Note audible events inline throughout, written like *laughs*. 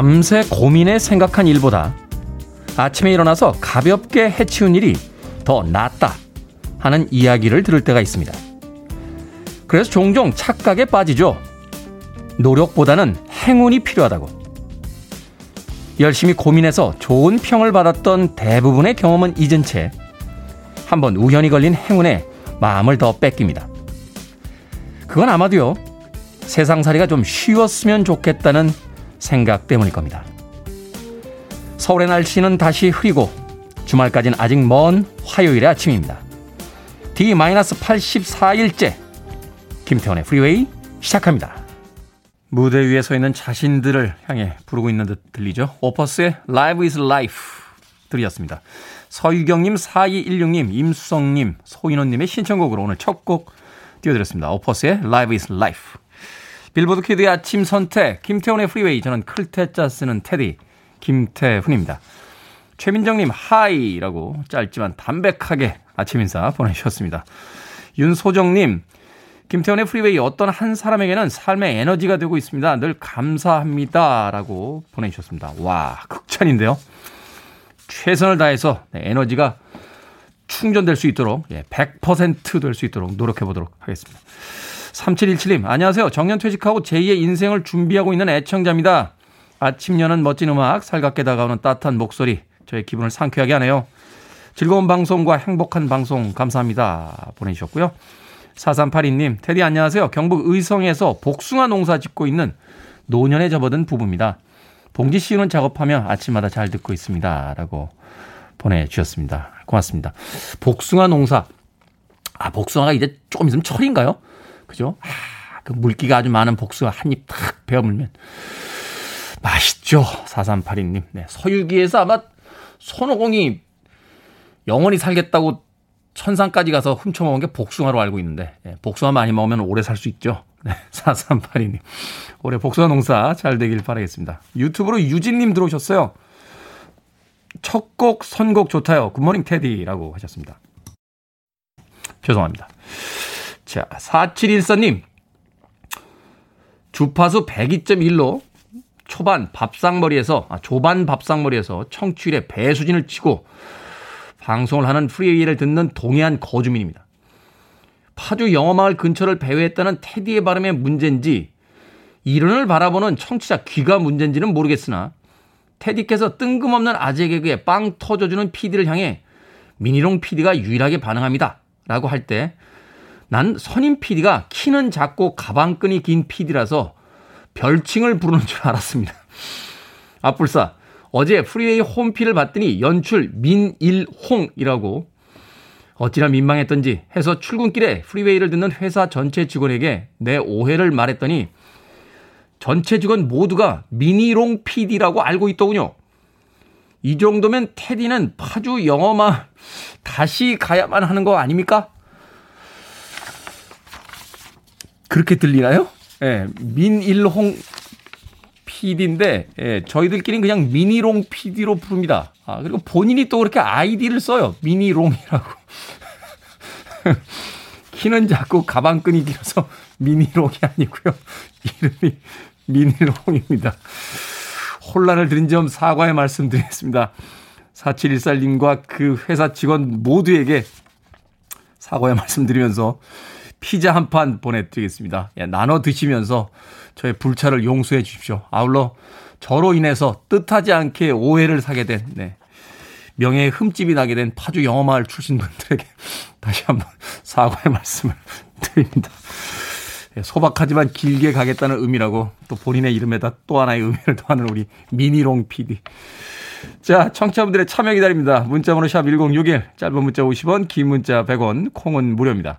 밤새 고민해 생각한 일보다 아침에 일어나서 가볍게 해치운 일이 더 낫다 하는 이야기를 들을 때가 있습니다. 그래서 종종 착각에 빠지죠. 노력보다는 행운이 필요하다고. 열심히 고민해서 좋은 평을 받았던 대부분의 경험은 잊은 채 한번 우연히 걸린 행운에 마음을 더 뺏깁니다. 그건 아마도요, 세상살이가 좀 쉬웠으면 좋겠다는 생각 때문일 겁니다. 서울의 날씨는 다시 흐리고 주말까지는 아직 먼 화요일의 아침입니다. D-84일째 김태훈의 프리웨이 시작합니다. 무대 위에 서 있는 자신들을 향해 부르고 있는 듯 들리죠. Opus의 Live is Life 들으셨습니다. 서유경님, 4216님, 임수성님, 소인원님의 신청곡으로 오늘 첫 곡 띄워드렸습니다. Opus의 Live is Life. 빌보드 키드의 아침 선택, 김태훈의 프리웨이. 저는 클 태 자 쓰는 테디, 김태훈입니다. 최민정님, Hi라고 짧지만 담백하게 아침 인사 보내주셨습니다. 윤소정님, 김태훈의 프리웨이 어떤 한 사람에게는 삶의 에너지가 되고 있습니다. 늘 감사합니다. 라고 보내주셨습니다. 와, 극찬인데요. 최선을 다해서 네, 에너지가 충전될 수 있도록, 100%될 예, 수 있도록 노력해 보도록 하겠습니다. 3717님, 안녕하세요. 정년퇴직하고 제2의 인생을 준비하고 있는 애청자입니다. 아침 여는 멋진 음악, 살갑게 다가오는 따뜻한 목소리, 저의 기분을 상쾌하게 하네요. 즐거운 방송과 행복한 방송 감사합니다. 보내주셨고요. 4382님, 테디 안녕하세요. 경북 의성에서 복숭아 농사 짓고 있는 노년에 접어든 부부입니다. 봉지 씌우는 작업하며 아침마다 잘 듣고 있습니다. 라고 보내주셨습니다. 고맙습니다. 복숭아 농사. 아, 복숭아가 이제 조금 있으면 철인가요? 그죠? 아, 그 물기가 아주 많은 복숭아 한 입 탁 베어물면 맛있죠. 4382님. 네. 서유기에서 아마 손오공이 영원히 살겠다고 천상까지 가서 훔쳐먹은 게 복숭아로 알고 있는데, 네. 복숭아 많이 먹으면 오래 살 수 있죠. 네. *laughs* 4382님. 올해 복숭아 농사 잘 되길 바라겠습니다. 유튜브로 유진님 들어오셨어요. 첫 곡, 선곡 좋다요. Good morning 테디라고 하셨습니다. 죄송합니다. 자, 4714님. 주파수 102.1로 초반 밥상머리에서, 아, 조반 밥상머리에서 청취율의 배수진을 치고 방송을 하는 프리웨이를 듣는 동해안 거주민입니다. 파주 영어마을 근처를 배회했다는 테디의 발음의 문제인지 일흔을 바라보는 청취자 귀가 문제인지는 모르겠으나 테디께서 뜬금없는 아재 개그에 빵 터져주는 PD를 향해 미니롱 PD가 유일하게 반응합니다. 라고 할 때 난 선임 PD가 키는 작고 가방끈이 긴 PD라서 별칭을 부르는 줄 알았습니다. *laughs* 아뿔싸 어제 프리웨이 홈피를 봤더니 연출 민일홍이라고 어찌나 민망했던지 해서 출근길에 프리웨이를 듣는 회사 전체 직원에게 내 오해를 말했더니 전체 직원 모두가 미니롱 PD라고 알고 있더군요. 이 정도면 테디는 파주 영어만 다시 가야만 하는 거 아닙니까? 그렇게 들리나요? 예, 민일홍 PD인데, 예, 저희들끼리는 그냥 미니롱 PD로 부릅니다. 아, 그리고 본인이 또 그렇게 아이디를 써요. 미니롱이라고. *laughs* 키는 작고 가방끈이 길어서 미니롱이 아니고요. 이름이 미니롱입니다. 혼란을 드린 점 사과의 말씀드리겠습니다. 4714님과 그 회사 직원 모두에게 사과의 말씀드리면서 피자 한 판 보내드리겠습니다. 예, 나눠 드시면서 저의 불찰을 용서해 주십시오. 아울러 저로 인해서 뜻하지 않게 오해를 사게 된 네, 명예의 흠집이 나게 된 파주 영어마을 출신분들에게 *laughs* 다시 한번 사과의 말씀을 *laughs* 드립니다. 예, 소박하지만 길게 가겠다는 의미라고 또 본인의 이름에다 또 하나의 의미를 더하는 우리 미니롱 PD. 자, 청취자분들의 참여 기다립니다. 문자번호 샵 1061, 짧은 문자 50원, 긴 문자 100원, 콩은 무료입니다.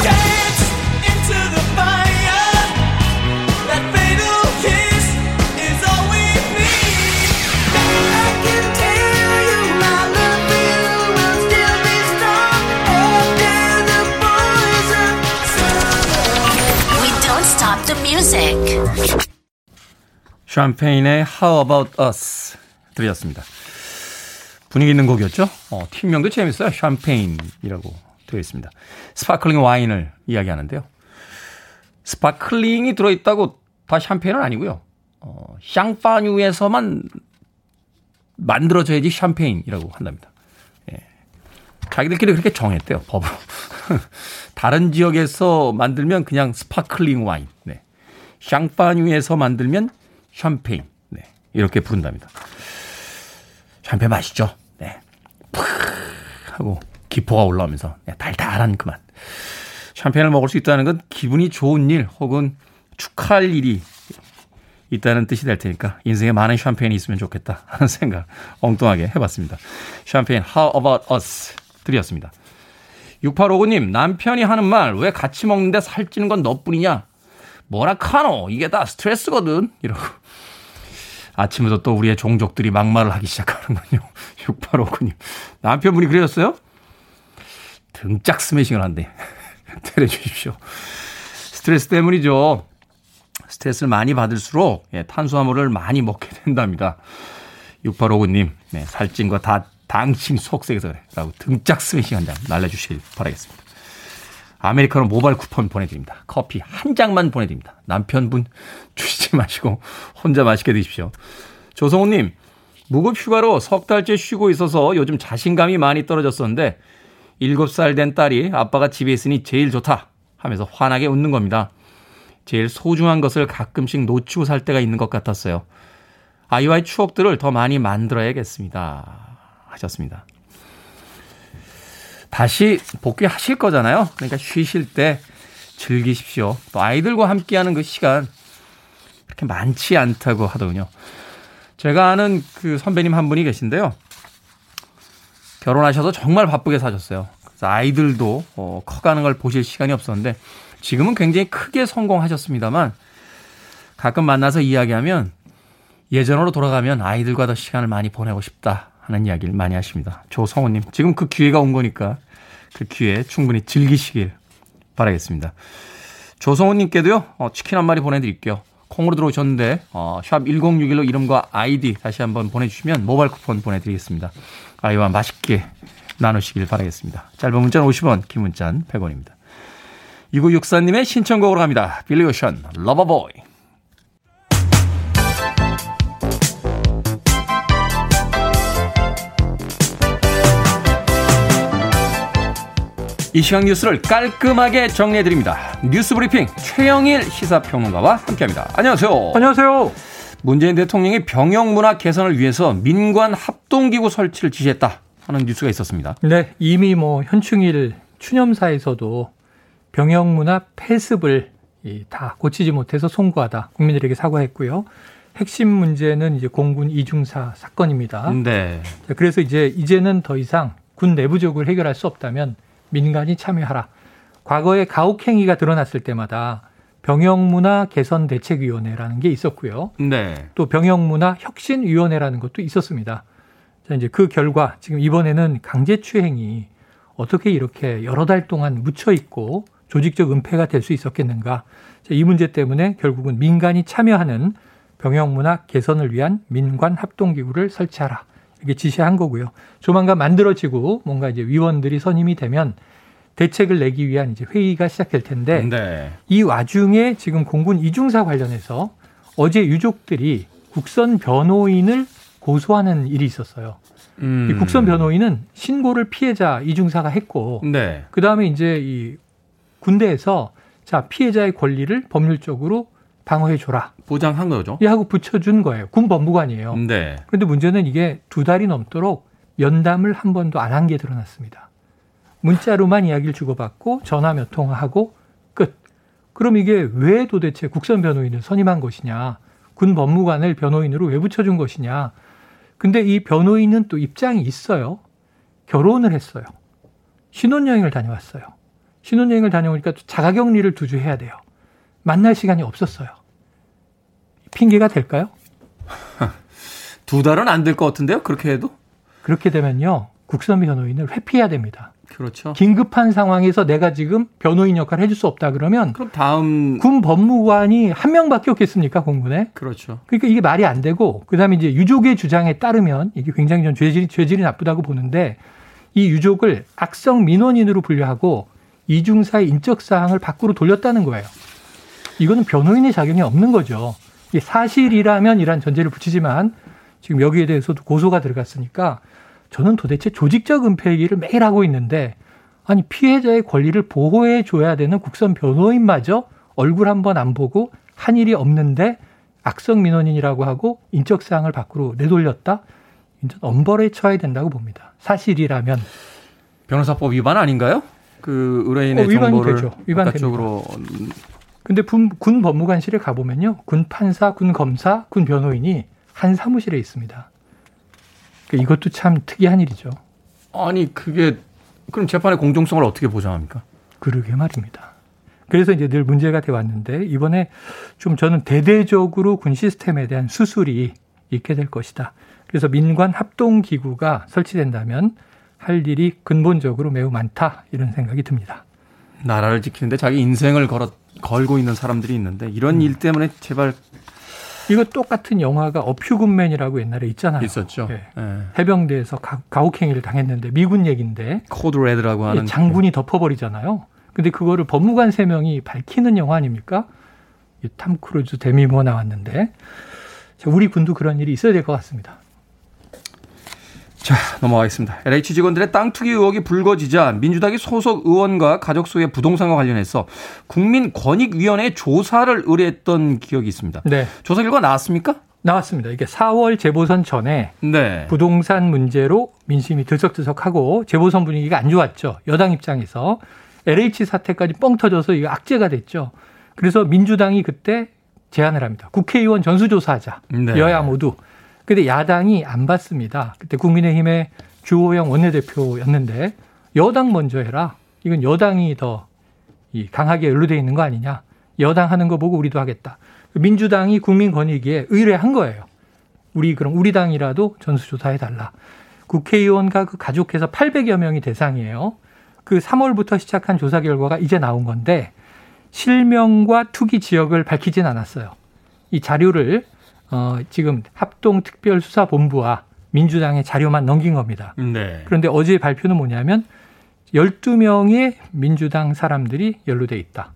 샴페인의 How About Us 들으셨습니다. 분위기 있는 곡이었죠? 어, 팀명도 재밌어요. 샴페인이라고 되어 있습니다. sparkling 와인을 이야기하는데요. sparkling이 들어있다고 다 샴페인은 아니고요. 어, 샹파뉴에서만 만들어져야지 샴페인이라고 한답니다. 예. 자기들끼리 그렇게 정했대요, 법으로. *laughs* 다른 지역에서 만들면 그냥 sparkling 와인. 네. 샹파뉴에서 만들면 샴페인. 네. 이렇게 부른답니다. 샴페인 맛있죠? 네. 푹 하고 기포가 올라오면서 네, 달달한 그만. 샴페인을 먹을 수 있다는 건 기분이 좋은 일 혹은 축하할 일이 있다는 뜻이 될 테니까 인생에 많은 샴페인이 있으면 좋겠다 하는 *laughs* 생각 엉뚱하게 해봤습니다. 샴페인 How About Us 드렸습니다. 6859님 남편이 하는 말 왜 같이 먹는데 살찌는 건 너뿐이냐 뭐라 카노 이게 다 스트레스거든 이러고 아침부터 또 우리의 종족들이 막말을 하기 시작하는군요. 6859님 남편분이 그러셨어요? 등짝 스매싱을 한대. 때려주십시오. 스트레스 때문이죠. 스트레스를 많이 받을수록 예, 탄수화물을 많이 먹게 된답니다. 6859님, 네, 살찐 거 다 당신 속색에서 라고 등짝 스매싱 한 장 날려주시길 바라겠습니다. 아메리카노 모바일 쿠폰 보내드립니다. 커피 한 장만 보내드립니다. 남편분 *laughs* 주시지 마시고 혼자 맛있게 드십시오. 조성우님, 무급 휴가로 석 달째 쉬고 있어서 요즘 자신감이 많이 떨어졌었는데 7살 된 딸이 아빠가 집에 있으니 제일 좋다 하면서 환하게 웃는 겁니다. 제일 소중한 것을 가끔씩 놓치고 살 때가 있는 것 같았어요. 아이와의 추억들을 더 많이 만들어야겠습니다. 하셨습니다. 다시 복귀하실 거잖아요. 그러니까 쉬실 때 즐기십시오. 또 아이들과 함께하는 그 시간 그렇게 많지 않다고 하더군요. 제가 아는 그 선배님 한 분이 계신데요. 결혼하셔서 정말 바쁘게 사셨어요. 그래서 아이들도 어, 커가는 걸 보실 시간이 없었는데 지금은 굉장히 크게 성공하셨습니다만 가끔 만나서 이야기하면 예전으로 돌아가면 아이들과 더 시간을 많이 보내고 싶다 하는 이야기를 많이 하십니다. 조성우님, 지금 그 기회가 온 거니까 그 기회 충분히 즐기시길 바라겠습니다. 조성우님께도요, 어, 치킨 한 마리 보내드릴게요. 콩으로 들어오셨는데, 어, 샵 1061로 이름과 아이디 다시 한번 보내주시면 모바일 쿠폰 보내드리겠습니다. 아이와 맛있게 나누시길 바라겠습니다. 짧은 문자는 50원, 긴 문자는 100원입니다. 2964님의 신청곡으로 갑니다. 빌리 오션, Loverboy. 이 시간 뉴스를 깔끔하게 정리해드립니다. 뉴스 브리핑 최영일 시사평론가와 함께합니다. 안녕하세요. 안녕하세요. 문재인 대통령이 병역 문화 개선을 위해서 민관 합동기구 설치를 지시했다 하는 뉴스가 있었습니다. 네, 이미 뭐 현충일 추념사에서도 병역 문화 폐습을 다 고치지 못해서 송구하다 국민들에게 사과했고요. 핵심 문제는 이제 공군 이중사 사건입니다. 네. 그래서 이제 이제는 더 이상 군 내부적으로 해결할 수 없다면 민간이 참여하라. 과거에 가혹행위가 드러났을 때마다 병역문화 개선 대책위원회라는 게 있었고요. 네. 또 병역문화 혁신위원회라는 것도 있었습니다. 자, 이제 그 결과 지금 이번에는 강제추행이 어떻게 이렇게 여러 달 동안 묻혀 있고 조직적 은폐가 될 수 있었겠는가. 자, 이 문제 때문에 결국은 민간이 참여하는 병역문화 개선을 위한 민관 합동기구를 설치하라. 이렇게 지시한 거고요. 조만간 만들어지고 뭔가 이제 위원들이 선임이 되면 대책을 내기 위한 이제 회의가 시작될 텐데 네. 이 와중에 지금 공군 이중사 관련해서 어제 유족들이 국선 변호인을 고소하는 일이 있었어요. 음. 이 국선 변호인은 신고를 피해자 이중사가 했고 네. 그 다음에 이제 이 군대에서 자 피해자의 권리를 법률적으로 방어해 줘라. 보장한 거죠. 이 하고 붙여준 거예요. 군 법무관이에요. 네. 그런데 문제는 이게 두 달이 넘도록 면담을 한 번도 안 한 게 드러났습니다. 문자로만 이야기를 주고받고 전화 몇 통화하고 끝. 그럼 이게 왜 도대체 국선 변호인을 선임한 것이냐? 군 법무관을 변호인으로 왜 붙여준 것이냐? 근데 이 변호인은 또 입장이 있어요. 결혼을 했어요. 신혼여행을 다녀왔어요. 신혼여행을 다녀오니까 또 자가격리를 두 주 해야 돼요. 만날 시간이 없었어요. 핑계가 될까요? *laughs* 두 달은 안 될 것 같은데요? 그렇게 해도? 그렇게 되면요. 국선 변호인을 회피해야 됩니다. 그렇죠. 긴급한 상황에서 내가 지금 변호인 역할을 해줄 수 없다 그러면 그럼 다음 군 법무관이 한 명밖에 없겠습니까 공군에? 그렇죠. 그러니까 이게 말이 안 되고 그다음에 이제 유족의 주장에 따르면 이게 굉장히 좀 죄질이 죄질이 나쁘다고 보는데 이 유족을 악성 민원인으로 분류하고 이중사의 인적 사항을 밖으로 돌렸다는 거예요. 이거는 변호인의 자격이 없는 거죠. 사실이라면 이란 전제를 붙이지만 지금 여기에 대해서도 고소가 들어갔으니까 저는 도대체 조직적 은폐 얘기를 매일 하고 있는데 아니 피해자의 권리를 보호해 줘야 되는 국선 변호인마저 얼굴 한 번 안 보고 한 일이 없는데 악성 민원인이라고 하고 인적 사항을 밖으로 내돌렸다. 이제 엄벌에 처해야 된다고 봅니다. 사실이라면 변호사법 위반 아닌가요? 그 의뢰인의 어, 위반이 정보를 되죠. 위반 바깥쪽으로 근데 군, 군 법무관실에 가보면요. 군 판사, 군 검사, 군 변호인이 한 사무실에 있습니다. 그러니까 이것도 참 특이한 일이죠. 아니 그게 그럼 재판의 공정성을 어떻게 보장합니까? 그러게 말입니다. 그래서 이제 늘 문제가 돼 왔는데 이번에 좀 저는 대대적으로 군 시스템에 대한 수술이 있게 될 것이다. 그래서 민관 합동 기구가 설치된다면 할 일이 근본적으로 매우 많다 이런 생각이 듭니다. 나라를 지키는데 자기 인생을 걸어 걸고 있는 사람들이 있는데 이런 음. 일 때문에 제발 이거 똑같은 영화가 어퓨군맨이라고 옛날에 있잖아요. 있었죠. 예. 예. 해병대에서 가, 가혹행위를 당했는데 미군 얘기인데 Code Red라고 하는 예, 장군이 덮어버리잖아요. 근데 그거를 법무관 세 명이 밝히는 영화 아닙니까? 이 탐 크루즈 데미 무어 나왔는데 자, 우리 군도 그런 일이 있어야 될 것 같습니다. 자, 넘어가겠습니다. LH 직원들의 땅 투기 의혹이 불거지자 민주당이 소속 의원과 가족 소유의 부동산과 관련해서 국민권익위원회에 조사를 의뢰했던 기억이 있습니다. 네, 조사 결과 나왔습니까? 나왔습니다. 이게 4월 재보선 전에 네. 부동산 문제로 민심이 들썩들썩하고 재보선 분위기가 안 좋았죠. 여당 입장에서 LH 사태까지 뻥 터져서 이거 악재가 됐죠. 그래서 민주당이 그때 제안을 합니다. 국회의원 전수조사하자. 네. 여야 모두. 근데 야당이 안 받습니다. 그때 국민의힘의 주호영 원내대표였는데 여당 먼저 해라. 이건 여당이 더이 강하게 연루돼 있는 거 아니냐. 여당 하는 거 보고 우리도 하겠다. 민주당이 국민권익위에 의뢰한 거예요. 우리 그럼 우리 당이라도 전수조사해 달라. 국회의원과 그 가족해서 800여 명이 대상이에요. 그 3월부터 시작한 조사 결과가 이제 나온 건데 실명과 투기 지역을 밝히진 않았어요. 이 자료를 어, 지금 합동특별수사본부와 민주당의 자료만 넘긴 겁니다. 네. 그런데 어제 발표는 뭐냐면 12명의 민주당 사람들이 연루돼 있다.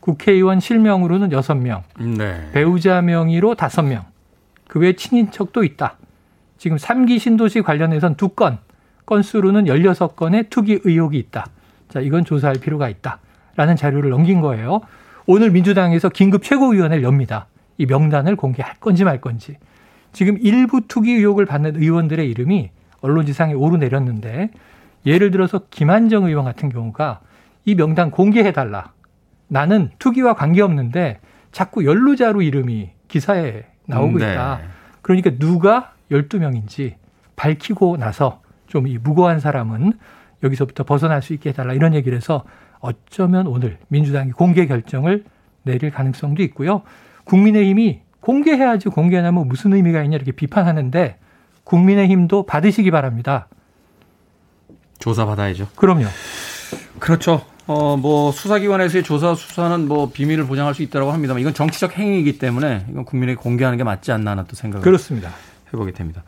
국회의원 실명으로는 6명, 네. 배우자 명의로 5명, 그 외 친인척도 있다. 지금 3기 신도시 관련해선 2건, 건수로는 16건의 투기 의혹이 있다. 자, 이건 조사할 필요가 있다. 라는 자료를 넘긴 거예요. 오늘 민주당에서 긴급 최고위원회를 엽니다. 이 명단을 공개할 건지 말 건지. 지금 일부 투기 의혹을 받는 의원들의 이름이 언론지상에 오르내렸는데 예를 들어서 김한정 의원 같은 경우가 이 명단 공개해달라. 나는 투기와 관계없는데 자꾸 연루자로 이름이 기사에 나오고 네. 있다. 그러니까 누가 12명인지 밝히고 나서 좀 이 무고한 사람은 여기서부터 벗어날 수 있게 해달라 이런 얘기를 해서 어쩌면 오늘 민주당이 공개 결정을 내릴 가능성도 있고요. 국민의힘이 공개해야지 공개 안 하면 무슨 의미가 있냐 이렇게 비판하는데 국민의힘도 받으시기 바랍니다. 조사 받아야죠. 그럼요. 그렇죠. 어, 뭐, 수사기관에서의 조사 수사는 뭐, 비밀을 보장할 수 있다고 합니다만, 이건 정치적 행위이기 때문에, 이건 국민에게 공개하는 게 맞지 않나 하는 또 생각을 그렇습니다. 해보게 됩니다.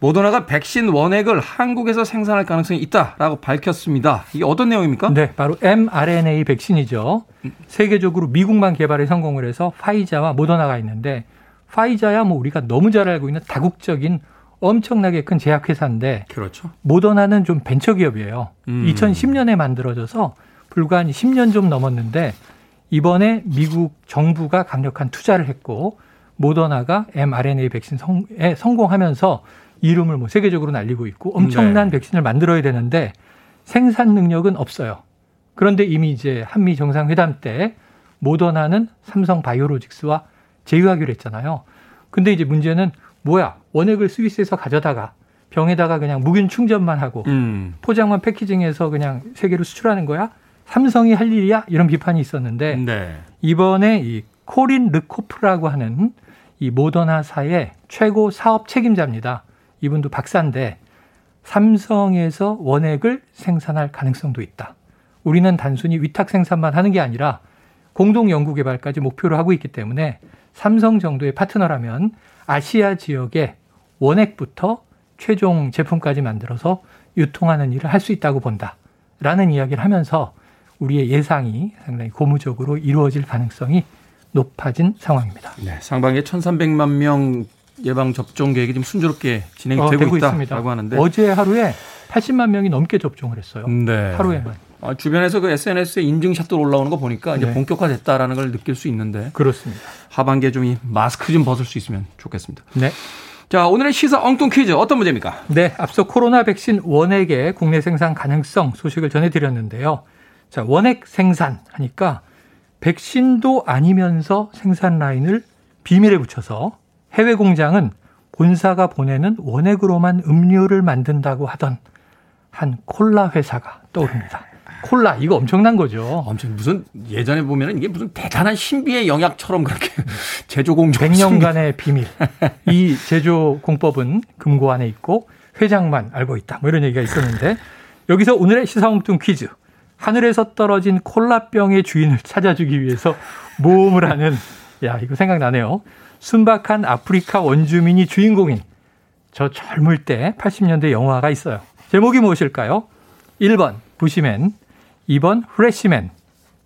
모더나가 백신 원액을 한국에서 생산할 가능성이 있다라고 밝혔습니다. 이게 어떤 내용입니까? 네, 바로 mRNA 백신이죠. 세계적으로 미국만 개발에 성공을 해서 파이자와 모더나가 있는데 파이자야 뭐 우리가 너무 잘 알고 있는 다국적인 엄청나게 큰 제약회사인데 그렇죠. 모더나는 좀 벤처 기업이에요. 음. 2010년에 만들어져서 불과 한 10년 좀 넘었는데 이번에 미국 정부가 강력한 투자를 했고 모더나가 mRNA 백신 성에 성공하면서 이름을 뭐 세계적으로 날리고 있고 엄청난 네. 백신을 만들어야 되는데 생산 능력은 없어요. 그런데 이미 이제 한미 정상회담 때 모더나는 삼성 바이오로직스와 제휴하기로 했잖아요. 근데 이제 문제는 뭐야? 원액을 스위스에서 가져다가 병에다가 그냥 무균 충전만 하고 음. 포장만 패키징해서 그냥 세계로 수출하는 거야? 삼성이 할 일이야? 이런 비판이 있었는데 네. 이번에 이 코린 르코프라고 하는 이 모더나사의 최고 사업 책임자입니다. 이분도 박사인데 삼성에서 원액을 생산할 가능성도 있다. 우리는 단순히 위탁 생산만 하는 게 아니라 공동 연구 개발까지 목표로 하고 있기 때문에 삼성 정도의 파트너라면 아시아 지역에 원액부터 최종 제품까지 만들어서 유통하는 일을 할 수 있다고 본다. 라는 이야기를 하면서 우리의 예상이 상당히 고무적으로 이루어질 가능성이 높아진 상황입니다. 네, 상반기에 1,300만 명 예방 접종 계획이 지금 순조롭게 진행이 어, 되고, 있다라고 하는데 어제 하루에 80만 명이 넘게 접종을 했어요. 네. 하루에만. 아, 주변에서 그 SNS에 인증샷도 올라오는 거 보니까 이제 네. 본격화됐다라는 걸 느낄 수 있는데 그렇습니다. 하반기에 좀이 마스크 좀 벗을 수 있으면 좋겠습니다. 네. 자, 오늘의 시사 엉뚱 퀴즈 어떤 문제입니까? 네, 앞서 코로나 백신 원액의 국내 생산 가능성 소식을 전해드렸는데요. 자, 원액 생산 하니까 백신도 아니면서 생산 라인을 비밀에 붙여서 해외 공장은 본사가 보내는 원액으로만 음료를 만든다고 하던 한 콜라 회사가 떠오릅니다. 콜라 이거 엄청난 거죠. 엄청 무슨 예전에 보면은 이게 무슨 대단한 신비의 영약처럼 그렇게 *laughs* 제조 공정 100년간의 비밀. 이 제조 공법은 금고 안에 있고 회장만 알고 있다. 뭐 이런 얘기가 있었는데 여기서 오늘의 시사홍뚱 퀴즈. 하늘에서 떨어진 콜라병의 주인을 찾아주기 위해서 모험을 하는 야 이거 생각나네요. 순박한 아프리카 원주민이 주인공인 저 젊을 때 80년대 영화가 있어요. 제목이 무엇일까요? 1번 부시맨, 2번 프레시맨,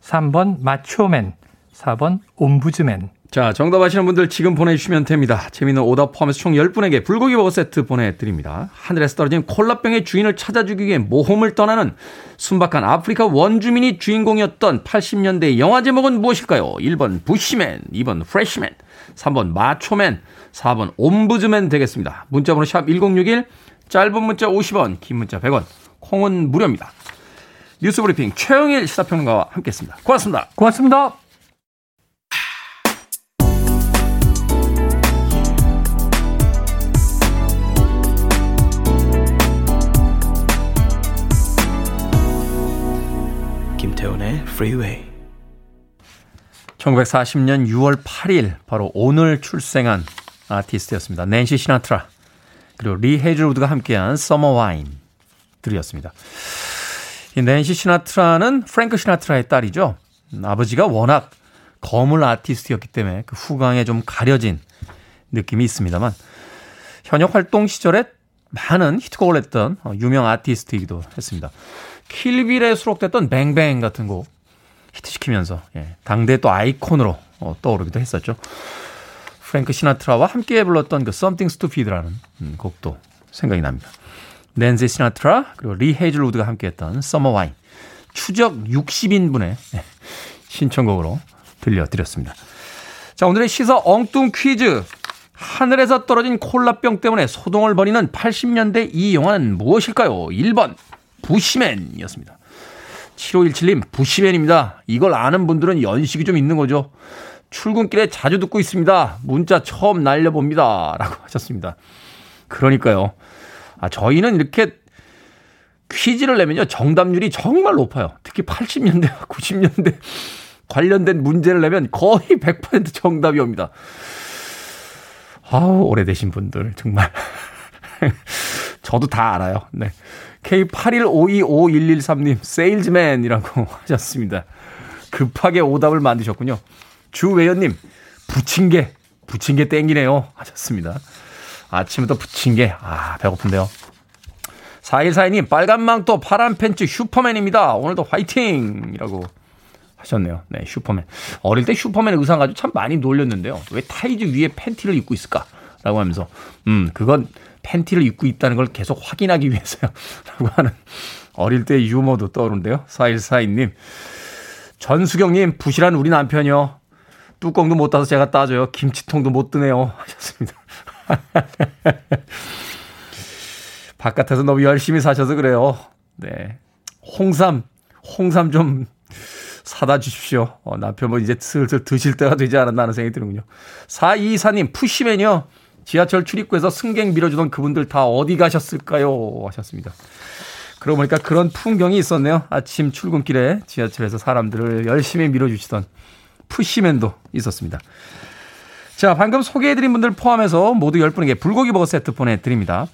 3번 마초맨, 4번 옴부즈맨. 자, 정답 아시는 분들 지금 보내주시면 됩니다. 재미있는 오답 포함해서 총 10분에게 불고기 버거 세트 보내드립니다. 하늘에서 떨어진 콜라병의 주인을 찾아주기 위해 모험을 떠나는 순박한 아프리카 원주민이 주인공이었던 80년대 영화 제목은 무엇일까요? 1번 부시맨, 2번 프레시맨, 3번 마초맨, 4번 옴부즈맨 되겠습니다. 문자번호 샵 1061, 짧은 문자 50원, 긴 문자 100원, 콩은 무료입니다. 뉴스브리핑 최영일 시사평론가와 함께했습니다. 고맙습니다. 고맙습니다. Freeway. 1940년 6월 8일 바로 오늘 출생한 아티스트였습니다. 낸시 시나트라 그리고 리 헤이즐우드가 함께한 Summer Wine 들으셨습니다. 이 낸시 시나트라는 프랭크 시나트라의 딸이죠. 아버지가 워낙 거물 아티스트였기 때문에 그 후광에 좀 가려진 느낌이 있습니다만 현역 활동 시절에 많은 히트곡을 했던 유명 아티스트이기도 했습니다. Kill Bill에 수록됐던 Bang Bang 같은 곡 히트시키면서 예, 당대 또 아이콘으로 어, 떠오르기도 했었죠. 프랭크 시나트라와 함께 불렀던 그 Something Stupid라는 음, 곡도 생각이 납니다. 낸시 시나트라 그리고 리 헤이즐우드가 함께했던 Summer Wine 추적 60인분의 예, 신청곡으로 들려드렸습니다. 자 오늘의 시사 엉뚱 퀴즈 하늘에서 떨어진 콜라병 때문에 소동을 벌이는 80년대 이 영화는 무엇일까요? 1번 부시맨이었습니다. 7517님, 부시맨입니다. 이걸 아는 분들은 연식이 좀 있는 거죠. 출근길에 자주 듣고 있습니다. 문자 처음 날려봅니다. 라고 *laughs* 하셨습니다. 그러니까요. 아, 저희는 이렇게 퀴즈를 내면요. 정답률이 정말 높아요. 특히 80년대, 90년대 *laughs* 관련된 문제를 내면 거의 100% 정답이 옵니다. 아우, 오래되신 분들, 정말. *laughs* 저도 다 알아요. 네. K81525113님, 세일즈맨이라고 *laughs* 하셨습니다. 급하게 오답을 만드셨군요. 주외연님, 부침개, 부침개 땡기네요. 하셨습니다. 아침부터 부침개, 아, 배고픈데요. 4142님, 빨간 망토, 파란 팬츠, 슈퍼맨입니다. 오늘도 화이팅! 이라고 하셨네요. 네, 슈퍼맨. 어릴 때 슈퍼맨 의상 가지고 참 많이 놀렸는데요. 왜 타이즈 위에 팬티를 입고 있을까? 라고 하면서, 음, 그건 팬티를 입고 있다는 걸 계속 확인하기 위해서요. *laughs* 라고 하는 어릴 때 유머도 떠오르는데요. 4142님. 전수경님, 부실한 우리 남편이요. 뚜껑도 못 따서 제가 따줘요. 김치통도 못 드네요. *laughs* 하셨습니다. *laughs* 바깥에서 너무 열심히 사셔서 그래요. 네. 홍삼, 홍삼 좀 사다 주십시오. 어, 남편분 뭐 이제 슬슬 드실 때가 되지 않았나 하는 생각이 드는군요. 424님, 푸시맨이요. 지하철 출입구에서 승객 밀어주던 그분들 다 어디 가셨을까요? 하셨습니다. 그러고 보니까 그런 풍경이 있었네요. 아침 출근길에 지하철에서 사람들을 열심히 밀어주시던 푸시맨도 있었습니다. 자, 방금 소개해드린 분들 포함해서 모두 10분에게 불고기 버거 세트 보내드립니다.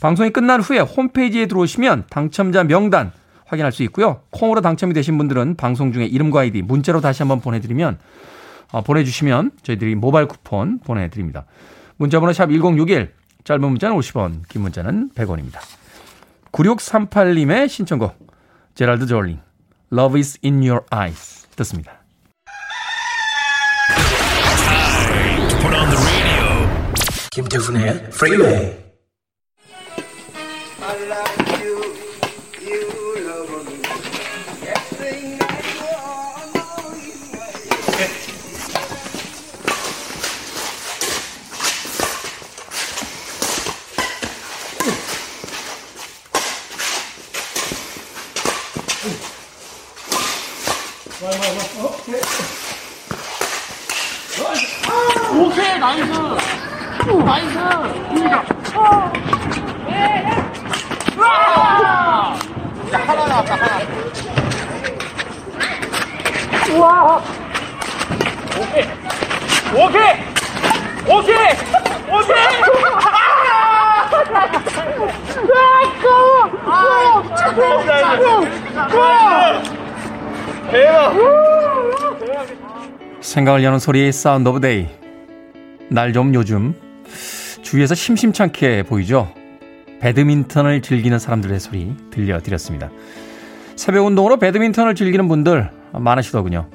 방송이 끝난 후에 홈페이지에 들어오시면 당첨자 명단 확인할 수 있고요. 콩으로 당첨이 되신 분들은 방송 중에 이름과 아이디 문자로 다시 한번 보내드리면 어, 보내주시면 저희들이 모바일 쿠폰 보내드립니다. 문자번호 샵 1061, 짧은 문자는 50원, 긴 문자는 100원입니다. 9638님의 신청곡, 제랄드 졸링, Love is in your eyes. 듣습니다. Put on the radio. 김태훈의 프리웨이 나이스 나이스 하나 나왔다 하나 우와 오케이 오케이 오케이 오케이 생각을 여는 소리의 Sound of Day. 날 좋은 요즘 주위에서 심심찮게 보이죠? 배드민턴을 즐기는 사람들의 소리 들려드렸습니다. 새벽 운동으로 배드민턴을 즐기는 분들 많으시더군요.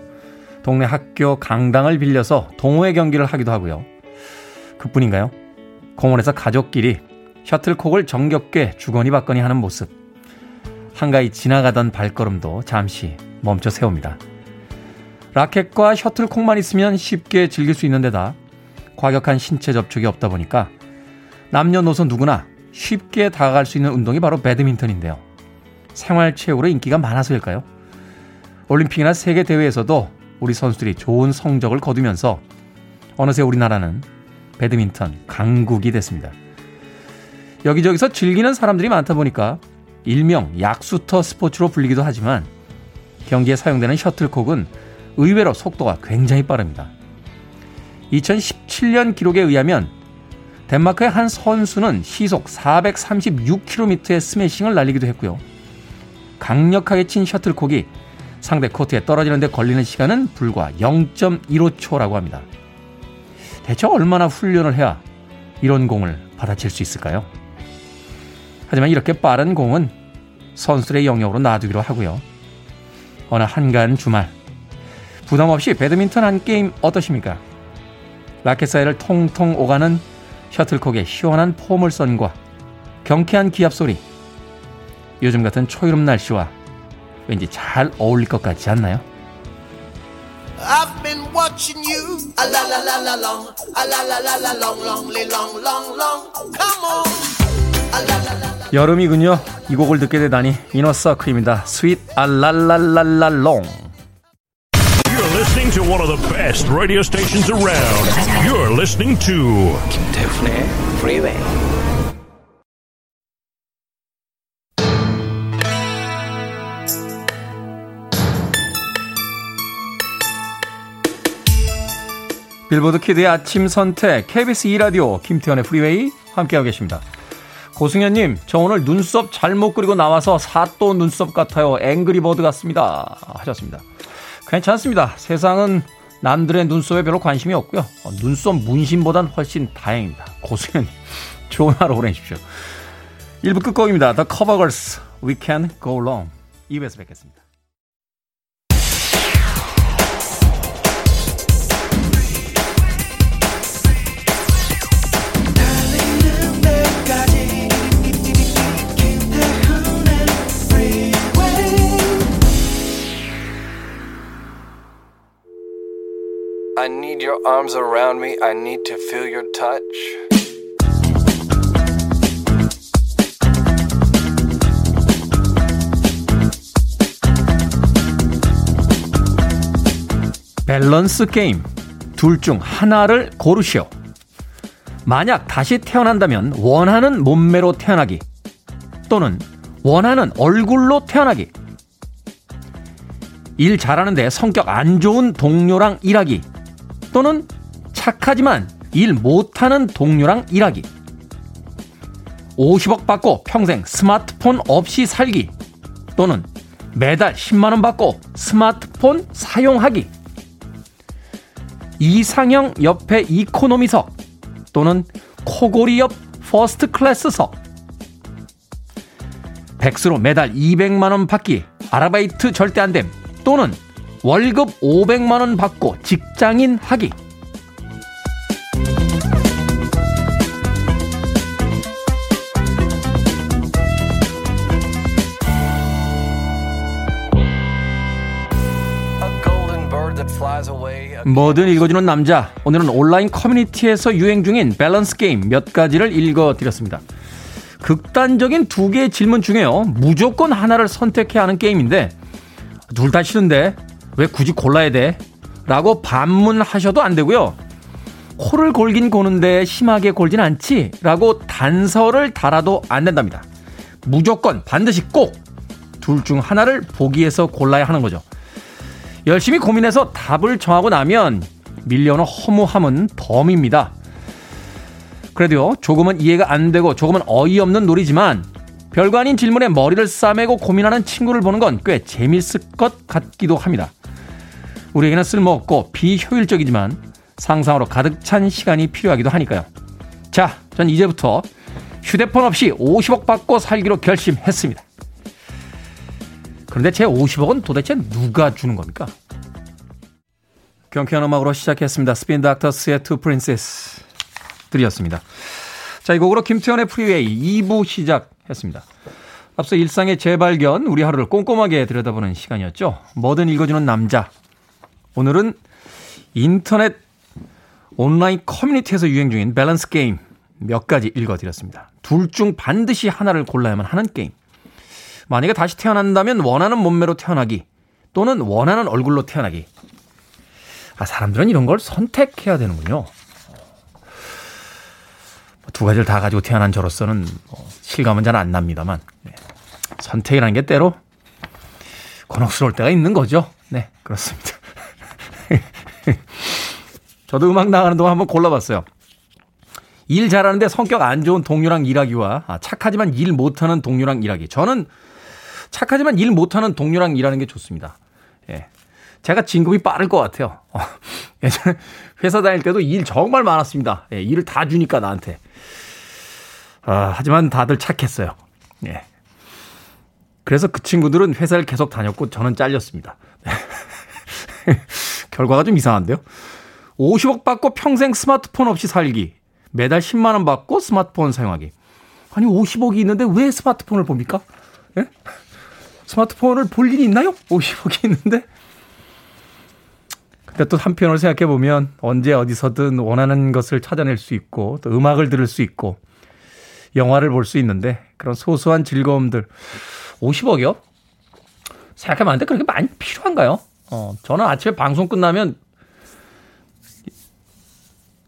동네 학교 강당을 빌려서 동호회 경기를 하기도 하고요. 그뿐인가요? 공원에서 가족끼리 셔틀콕을 정겹게 주거니 받거니 하는 모습. 한가히 지나가던 발걸음도 잠시 멈춰 세웁니다. 라켓과 셔틀콕만 있으면 쉽게 즐길 수 있는 데다 과격한 신체 접촉이 없다 보니까 남녀노소 누구나 쉽게 다가갈 수 있는 운동이 바로 배드민턴인데요. 생활 체육으로 인기가 많아서일까요? 올림픽이나 세계 대회에서도 우리 선수들이 좋은 성적을 거두면서 어느새 우리나라는 배드민턴 강국이 됐습니다. 여기저기서 즐기는 사람들이 많다 보니까 일명 약수터 스포츠로 불리기도 하지만 경기에 사용되는 셔틀콕은 의외로 속도가 굉장히 빠릅니다. 2017년 기록에 의하면 덴마크의 한 선수는 시속 436km의 스매싱을 날리기도 했고요. 강력하게 친 셔틀콕이 상대 코트에 떨어지는데 걸리는 시간은 불과 0.15초라고 합니다. 대체 얼마나 훈련을 해야 이런 공을 받아칠 수 있을까요? 하지만 이렇게 빠른 공은 선수들의 영역으로 놔두기로 하고요. 어느 한가한 주말 부담 없이 배드민턴 한 게임 어떠십니까? 라켓 사이를 통통 오가는 셔틀콕의 시원한 포물선과 경쾌한 기합 소리. 요즘 같은 초여름 날씨와 왠지 잘 어울릴 것 같지 않나요? I've been watching you. A la la la la long. A la la la la long, long, long, long, long. Come on. A la la la la. 여름이군요. 이 곡을 듣게 되다니 이너서클입니다. 스윗 알랄랄랄랄롱. Listening to one of the best radio stations around. You're listening to 김태훈의 프리웨이 빌보드 kid의 아침 선택 KBS 2라디오 김태현의 Freeway 함께하고 계십니다. 고승현님, 저 오늘 눈썹 잘못 그리고 나와서 사또 눈썹 같아요. Angry Bird 같습니다. 하셨습니다. 괜찮습니다. 세상은 남들의 눈썹에 별로 관심이 없고요. 어, 눈썹 문신보단 훨씬 다행입니다. 고승현님, *laughs* 좋은 하루 보내십시오. 1부 끝곡입니다. The Covergirls, We Can Go Long. 2부에서 뵙겠습니다. I need your arms around me. I need to feel your touch. 밸런스 게임. 둘 중 하나를 고르시오. 만약 다시 태어난다면 원하는 몸매로 태어나기. 또는 원하는 얼굴로 태어나기. 일 잘하는데 성격 안 좋은 동료랑 일하기. 또는 착하지만 일 못하는 동료랑 일하기. 50억 받고 평생 스마트폰 없이 살기. 또는 매달 10만 원 받고 스마트폰 사용하기. 이상형 옆에 economy석. 또는 코골이 옆 first class석. 백수로 매달 200만 원 받기. 아르바이트 절대 안 됨. 또는 월급 500만 원 받고 직장인 하기 뭐든 읽어주는 남자. 오늘은 온라인 커뮤니티에서 유행 중인 밸런스 게임 몇 가지를 읽어드렸습니다. 극단적인 두 개의 질문 중에요. 무조건 하나를 선택해야 하는 게임인데, 둘 다 싫은데, 왜 굳이 골라야 돼? 라고 반문하셔도 안 되고요. 코를 골긴 고는데 심하게 골진 않지? 라고 단서를 달아도 안 된답니다. 무조건 반드시 꼭 둘 중 하나를 보기에서 골라야 하는 거죠. 열심히 고민해서 답을 정하고 나면 밀려오는 허무함은 덤입니다. 그래도요, 조금은 이해가 안 되고 조금은 어이없는 놀이지만 별거 아닌 질문에 머리를 싸매고 고민하는 친구를 보는 건 꽤 재밌을 것 같기도 합니다. 우리에게는 쓸모없고 비효율적이지만 상상으로 가득 찬 시간이 필요하기도 하니까요. 자, 전 이제부터 휴대폰 없이 50억 받고 살기로 결심했습니다. 그런데 제 50억은 도대체 누가 주는 겁니까? 경쾌한 음악으로 시작했습니다. 스핀 닥터스의 Two Princes 들으셨습니다. 자, 이 곡으로 김태현의 Freeway 2부 시작했습니다. 앞서 일상의 재발견, 우리 하루를 꼼꼼하게 들여다보는 시간이었죠. 뭐든 읽어주는 남자. 오늘은 인터넷 온라인 커뮤니티에서 유행 중인 밸런스 게임 몇 가지 읽어드렸습니다. 둘 중 반드시 하나를 골라야만 하는 게임. 만약에 다시 태어난다면 원하는 몸매로 태어나기 또는 원하는 얼굴로 태어나기. 아, 사람들은 이런 걸 선택해야 되는군요. 두 가지를 다 가지고 태어난 저로서는 뭐 실감은 잘 안 납니다만 네. 선택이라는 게 때로 곤혹스러울 때가 있는 거죠. 네, 그렇습니다. *laughs* 저도 음악 나가는 동안 한번 골라봤어요. 일 잘하는데 성격 안 좋은 동료랑 일하기와 아, 착하지만 일 못하는 동료랑 일하기. 저는 착하지만 일 못하는 동료랑 일하는 게 좋습니다. 예. 제가 진급이 빠를 것 같아요. 어, *laughs* 예전에 회사 다닐 때도 일 정말 많았습니다. 예, 일을 다 주니까 나한테. 아, 하지만 다들 착했어요. 예. 그래서 그 친구들은 회사를 계속 다녔고 저는 잘렸습니다. *laughs* 결과가 좀 이상한데요. 50억 받고 평생 스마트폰 없이 살기. 매달 10만 원 받고 스마트폰 사용하기. 아니 50억이 있는데 왜 스마트폰을 봅니까? 예? 스마트폰을 볼 일이 있나요? 50억이 있는데. 근데 또 한편으로 생각해 보면 언제 어디서든 원하는 것을 찾아낼 수 있고 또 음악을 들을 수 있고 영화를 볼 수 있는데 그런 소소한 즐거움들 50억이요? 생각해보면 안 돼. 그렇게 많이 필요한가요? 어, 저는 아침에 방송 끝나면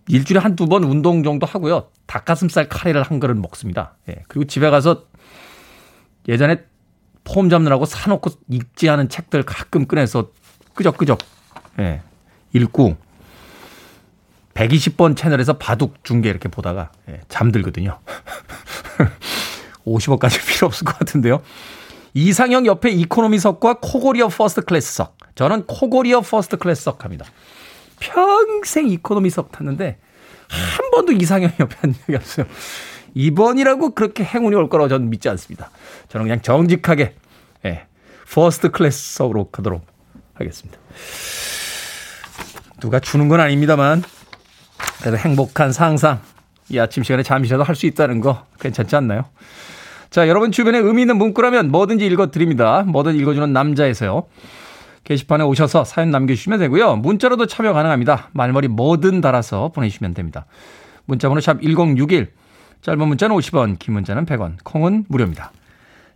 일주일에 한두 번 운동 정도 하고요. 닭가슴살 카레를 한 그릇 먹습니다. 예. 그리고 집에 가서 예전에 폼 잡느라고 사놓고 읽지 않은 책들 가끔 꺼내서 끄적끄적, 예. 읽고 120번 채널에서 바둑 중계 이렇게 보다가 예, 잠들거든요. *laughs* 50억까지 필요 없을 것 같은데요. 이상형 옆에 economy석과 코골이 옆 first class석. 저는 코골이 옆 first class석 합니다. 평생 이코노미석 탔는데 한 번도 이상형 옆에 앉은 적이 없어요. 이번이라고 그렇게 행운이 올 거라고 저는 믿지 않습니다. 저는 그냥 정직하게 예, first class석으로 가도록 하겠습니다. 누가 주는 건 아닙니다만 그래도 행복한 상상 이 아침 시간에 잠시라도 할 수 있다는 거 괜찮지 않나요? 자, 여러분 주변에 의미 있는 문구라면 뭐든지 읽어드립니다. 뭐든 읽어주는 남자에서요. 게시판에 오셔서 사연 남겨주시면 되고요. 문자로도 참여 가능합니다. 말머리 뭐든 달아서 보내주시면 됩니다. 문자번호 샵 1061, 짧은 문자는 50원, 긴 문자는 100원, 콩은 무료입니다.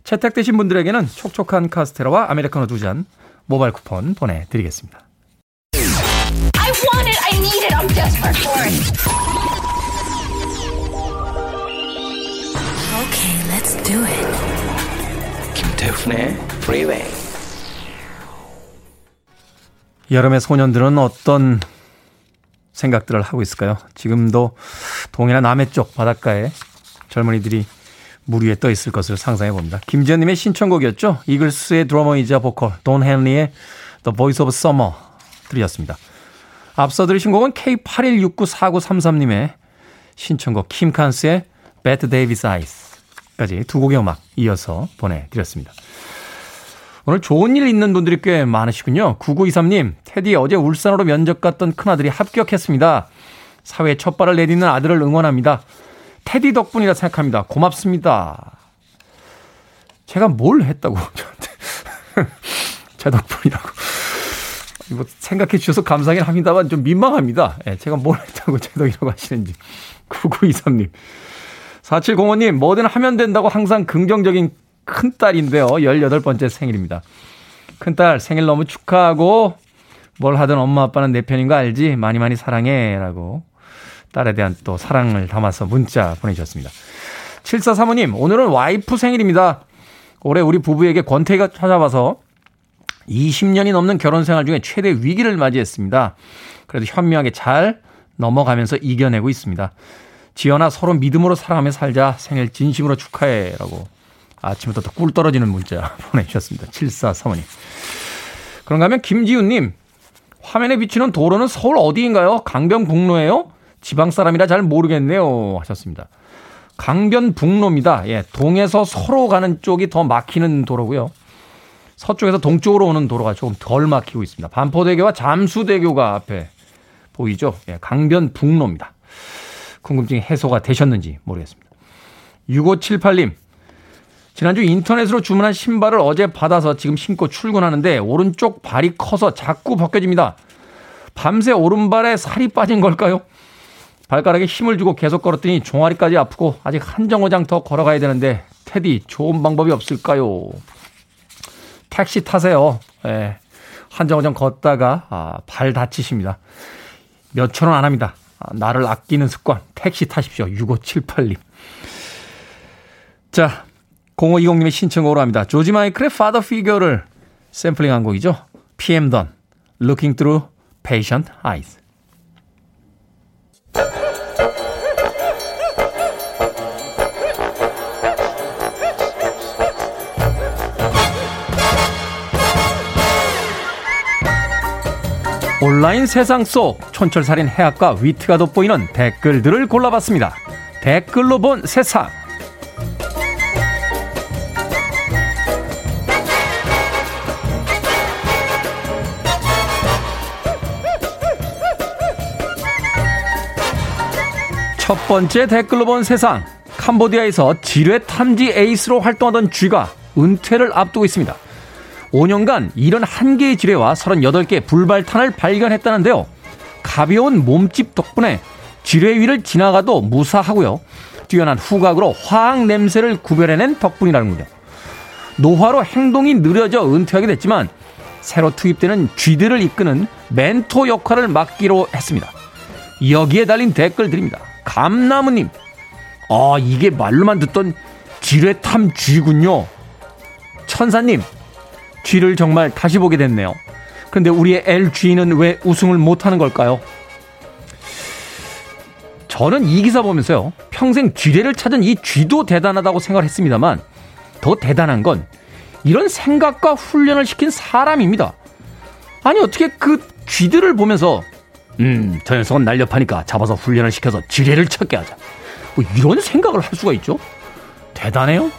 채택되신 분들에게는 촉촉한 카스테라와 아메리카노 두 잔 모바일 쿠폰 보내드리겠습니다. I want it. I need it. I'm desperate for it. Okay, let's do it. 김태훈의 Freeway. 여름의 소년들은 어떤 생각들을 하고 있을까요? 지금도 동해나 남해 쪽 바닷가에 젊은이들이 물 위에 떠 있을 것을 상상해 봅니다. 김지현님의 신청곡이었죠. 이글스의 드러머이자 보컬 돈 헨리의 The Voice of Summer 들으셨습니다. 앞서 들으신 곡은 K81694933님의 신청곡 킴칸스의 Bette Davis Eyes까지 두 곡의 음악 이어서 보내드렸습니다. 오늘 좋은 일 있는 분들이 꽤 많으시군요. 9923님, 테디 어제 울산으로 면접 갔던 큰아들이 합격했습니다. 사회에 첫 발을 내딛는 아들을 응원합니다. 테디 덕분이라 생각합니다. 고맙습니다. 제가 뭘 했다고 *laughs* 저한테 *laughs* 제 덕분이라고 뭐 생각해 주셔서 감사하긴 합니다만 좀 민망합니다. 예, 제가 뭘 했다고 제 덕이라고 하시는지 9923님 4705님 뭐든 하면 된다고 항상 긍정적인 큰딸인데요. 18번째 생일입니다. 큰딸 생일 너무 축하하고 뭘 하든 엄마 아빠는 내 편인 거 알지? 많이 많이 사랑해 라고 딸에 대한 또 사랑을 담아서 문자 보내주셨습니다. 7435님, 오늘은 와이프 생일입니다. 올해 우리 부부에게 권태기가 찾아와서 20년이 넘는 결혼 생활 중에 최대 위기를 맞이했습니다. 그래도 현명하게 잘 넘어가면서 이겨내고 있습니다. 지연아 서로 믿음으로 사랑하며 살자 생일 진심으로 축하해 라고 아침부터 꿀 떨어지는 문자 *laughs* 보내주셨습니다. 7435님. 그런가 하면 김지훈님 화면에 비치는 도로는 서울 어디인가요? 강변북로예요? 지방 사람이라 잘 모르겠네요. 하셨습니다. 강변북로입니다. 예, 동에서 서로 가는 쪽이 더 막히는 도로고요. 서쪽에서 동쪽으로 오는 도로가 조금 덜 막히고 있습니다. 반포대교와 잠수대교가 앞에 보이죠? 예, 강변북로입니다. 궁금증이 해소가 되셨는지 모르겠습니다. 6578님. 지난주 인터넷으로 주문한 신발을 어제 받아서 지금 신고 출근하는데 오른쪽 발이 커서 자꾸 벗겨집니다. 밤새 오른발에 살이 빠진 걸까요? 발가락에 힘을 주고 계속 걸었더니 종아리까지 아프고 아직 한 정거장 더 걸어가야 되는데 테디 좋은 방법이 없을까요? 택시 타세요. 예. 한 정거장 걷다가 아, 발 다치십니다. 몇천 원 안 합니다. 아, 나를 아끼는 습관 택시 타십시오. 6578님. 자, 0520님의 신청곡으로 합니다. 조지 마이클의 Father Figure를 샘플링한 곡이죠. PM Don, Looking Through Patient Eyes. 온라인 세상 속 촌철살인 해학과 위트가 돋보이는 댓글들을 골라봤습니다. 댓글로 본 세상. 첫 번째 댓글로 본 세상. 캄보디아에서 지뢰 탐지 에이스로 활동하던 쥐가 은퇴를 앞두고 있습니다. 5년간 71개의 지뢰와 38개의 불발탄을 발견했다는데요. 가벼운 몸집 덕분에 지뢰 위를 지나가도 무사하고요. 뛰어난 후각으로 화학 냄새를 구별해낸 덕분이라는군요. 노화로 행동이 느려져 은퇴하게 됐지만 새로 투입되는 쥐들을 이끄는 멘토 역할을 맡기로 했습니다. 여기에 달린 댓글 드립니다. 감나무님, 아, 이게 말로만 듣던 지뢰탐 쥐군요. 천사님, 쥐를 정말 다시 보게 됐네요. 그런데 우리의 LG는 왜 우승을 못하는 걸까요? 저는 이 기사 보면서요. 평생 쥐레를 찾은 이 쥐도 대단하다고 생각을 했습니다만 더 대단한 건 이런 생각과 훈련을 시킨 사람입니다. 아니 어떻게 그 쥐들을 보면서 음, 저 녀석은 날렵하니까 잡아서 훈련을 시켜서 지뢰를 찾게 하자. 뭐 이런 생각을 할 수가 있죠? 대단해요?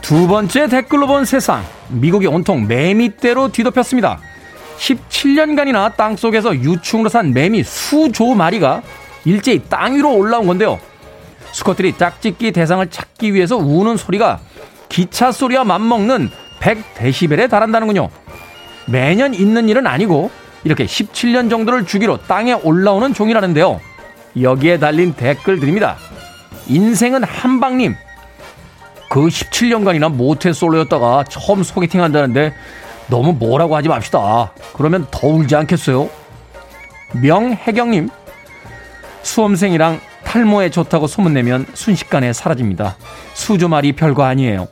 두 번째 댓글로 본 세상. 미국이 온통 매미떼로 뒤덮였습니다. 17년간이나 땅 속에서 유충으로 산 매미 수조 마리가 일제히 땅 위로 올라온 건데요. 수컷들이 짝짓기 대상을 찾기 위해서 우는 소리가 기차 소리와 맞먹는 100데시벨에 달한다는군요. 매년 있는 일은 아니고 이렇게 17년 정도를 주기로 땅에 올라오는 종이라는데요. 여기에 달린 댓글들입니다. 인생은 한방님. 그 17년간이나 모태 솔로였다가 처음 소개팅 한다는데 너무 뭐라고 하지 맙시다. 그러면 더 울지 않겠어요? 명혜경님. 수험생이랑 탈모에 좋다고 소문내면 순식간에 사라집니다. 수조말이 별거 아니에요.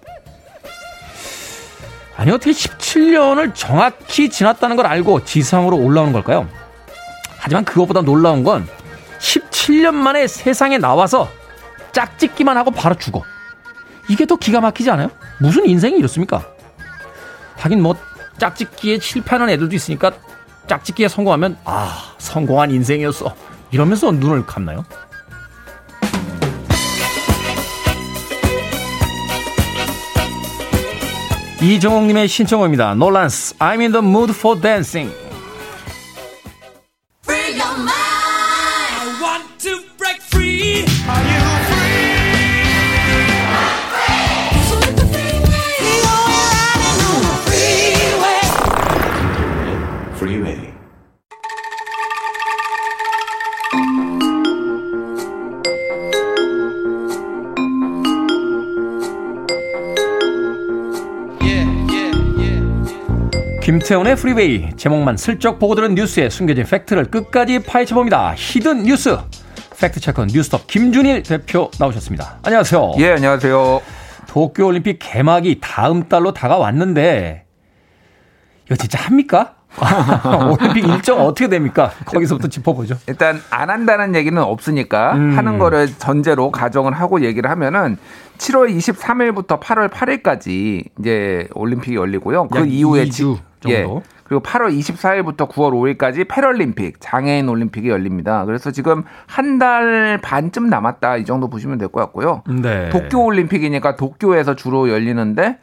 아니 어떻게 17년을 정확히 지났다는 걸 알고 지상으로 올라오는 걸까요? 하지만 그것보다 놀라운 건 17년 만에 세상에 나와서 짝짓기만 하고 바로 죽어. 이게 더 기가 막히지 않아요? 무슨 인생이 이렇습니까? 하긴 뭐 짝짓기에 실패하는 애들도 있으니까 짝짓기에 성공하면 아 성공한 인생이었어 이러면서 눈을 감나요? 이정옥님의 신청곡입니다. 놀란스 I'm in the mood for dancing 김태훈의 프리웨이 제목만 슬쩍 보고 들은 뉴스에 숨겨진 팩트를 끝까지 파헤쳐봅니다. 히든 뉴스 팩트체크 뉴스톱 김준일 대표 나오셨습니다. 안녕하세요. 예, 안녕하세요. 도쿄올림픽 개막이 다음 달로 다가왔는데 이거 진짜 합니까? *laughs* 올림픽 일정 어떻게 됩니까? 거기서부터 짚어보죠. 일단 안 한다는 얘기는 없으니까 음. 하는 거를 전제로 가정을 하고 얘기를 하면은 7월 23일부터 8월 8일까지 이제 올림픽이 열리고요. 그약 이후에 2주 지- 예. 정도. 그리고 8월 24일부터 9월 5일까지 패럴림픽 장애인 올림픽이 열립니다. 그래서 지금 한 달 반쯤 남았다 이 정도 보시면 될 것 같고요. 네. 도쿄 올림픽이니까 도쿄에서 주로 열리는데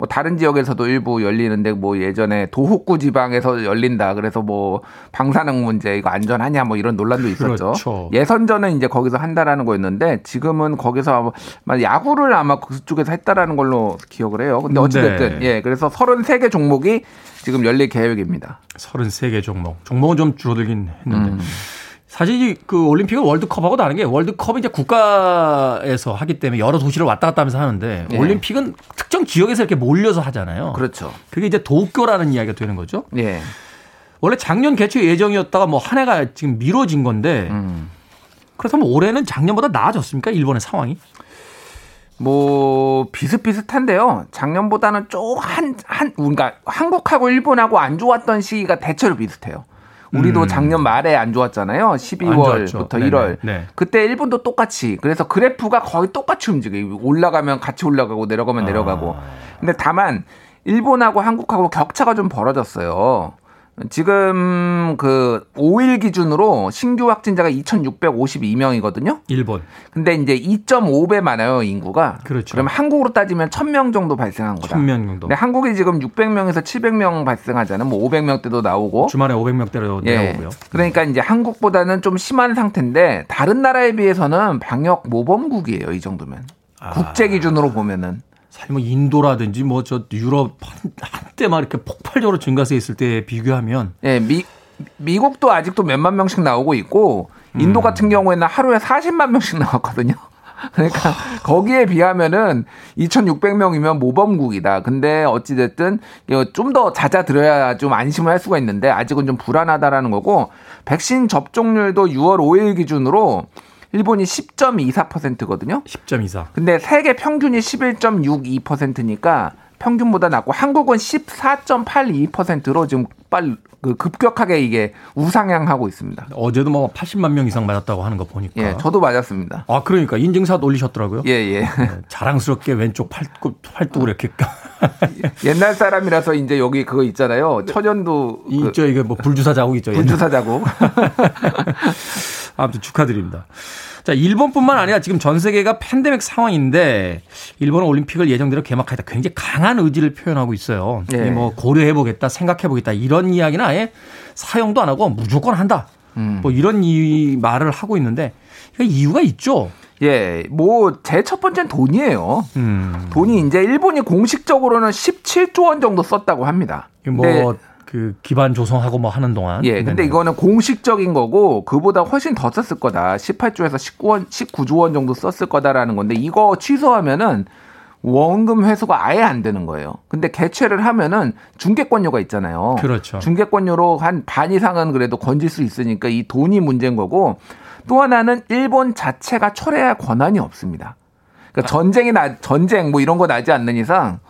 뭐 다른 지역에서도 일부 열리는데 뭐 예전에 도호쿠 지방에서 열린다. 그래서 뭐 방사능 문제 이거 안전하냐 뭐 이런 논란도 있었죠. 그렇죠. 예선전은 이제 거기서 한다라는 거였는데 지금은 거기서 아마 야구를 아마 그쪽에서 했다라는 걸로 기억을 해요. 근데 어찌됐든 네. 예 그래서 33개 종목이 지금 열릴 계획입니다. 33개 종목. 종목은 좀 줄어들긴 했는데. 음. 사실 이그 올림픽은 월드컵하고 다른 게 월드컵은 이제 국가에서 하기 때문에 여러 도시를 왔다 갔다 하면서 하는데 예. 올림픽은 특정 지역에서 이렇게 몰려서 하잖아요. 그렇죠. 그게 이제 도쿄라는 이야기가 되는 거죠. 예. 원래 작년 개최 예정이었다가 뭐 한 해가 지금 미뤄진 건데 음. 그렇다면 올해는 작년보다 나아졌습니까? 일본의 상황이? 뭐 비슷비슷한데요. 작년보다는 좀 한한 그러니까 한국하고 일본하고 안 좋았던 시기가 대체로 비슷해요. 우리도 음. 작년 말에 안 좋았잖아요. 안 12월부터 좋았죠. 1월. 네네. 네. 그때 일본도 똑같이. 그래서 그래프가 거의 똑같이 움직여요. 올라가면 같이 올라가고 내려가면 내려가고. 아. 근데 다만 일본하고 한국하고 격차가 좀 벌어졌어요. 지금 그 5일 기준으로 신규 확진자가 2,652명이거든요. 일본. 근데 이제 2.5배 많아요, 인구가. 그렇죠. 그럼 한국으로 따지면 1000명 정도 발생한 거다. 1000명 정도. 근데 한국이 지금 600명에서 700명 발생하잖아요. 뭐 500명대도 나오고. 주말에 500명대로 예. 내려오고요. 그러니까 이제 한국보다는 좀 심한 상태인데 다른 나라에 비해서는 방역 모범국이에요, 이 정도면. 아. 국제 기준으로 보면은. 사실 뭐 인도라든지 뭐 저 유럽 한- 한때 막 이렇게 폭발적으로 증가세 있을 때 비교하면 예, 미 미국도 아직도 몇만 명씩 나오고 있고 음. 인도 같은 경우에는 하루에 40만 명씩 나왔거든요. *laughs* 그러니까 거기에 비하면은 2,600명이면 모범국이다. 근데 어찌 됐든 좀 더 잦아들어야 좀 안심을 할 수가 있는데 아직은 좀 불안하다라는 거고 백신 접종률도 6월 5일 기준으로 일본이 10.24%거든요. 10.24. 근데 세계 평균이 11.62%니까 평균보다 낮고 한국은 14.82%로 지금 빨리 그 급격하게 이게 우상향하고 있습니다. 어제도 뭐 80만 명 이상 맞았다고 하는 거 보니까. 예, 저도 맞았습니다. 아, 그러니까 인증샷 올리셨더라고요. 예, 예. 네, 자랑스럽게 왼쪽 팔뚝, 팔뚝을 이렇게 까- *laughs* 옛날 사람이라서 이제 여기 그거 있잖아요. 천연도 그 있죠. 이게 뭐 불주사 자국 있죠. 불주사 자국. *laughs* 아무튼 축하드립니다. 자, 일본뿐만 아니라 지금 전 세계가 팬데믹 상황인데 일본은 올림픽을 예정대로 개막하겠다. 굉장히 강한 의지를 표현하고 있어요. 예. 이뭐 고려해 보겠다, 생각해 보겠다 이런 이야기는 아예 사용도 안 하고 무조건 한다. 음. 뭐 이런 이 말을 하고 있는데 이유가 있죠. 예, 뭐 제 첫 번째는 돈이에요. 음. 돈이 이제 일본이 공식적으로는 17조 원 정도 썼다고 합니다. 뭐 근데 그 기반 조성하고 뭐 하는 동안. 예, 근데 네네. 이거는 공식적인 거고 그보다 훨씬 더 썼을 거다. 18조에서 19원, 19조 원 정도 썼을 거다라는 건데 이거 취소하면은 원금 회수가 아예 안 되는 거예요. 근데 개최를 하면은 중개권료가 있잖아요. 그렇죠. 중개권료로 한 반 이상은 그래도 건질 수 있으니까 이 돈이 문제인 거고 또 하나는 일본 자체가 철회할 권한이 없습니다. 그러니까 전쟁이 나 전쟁 뭐 이런 거 나지 않는 이상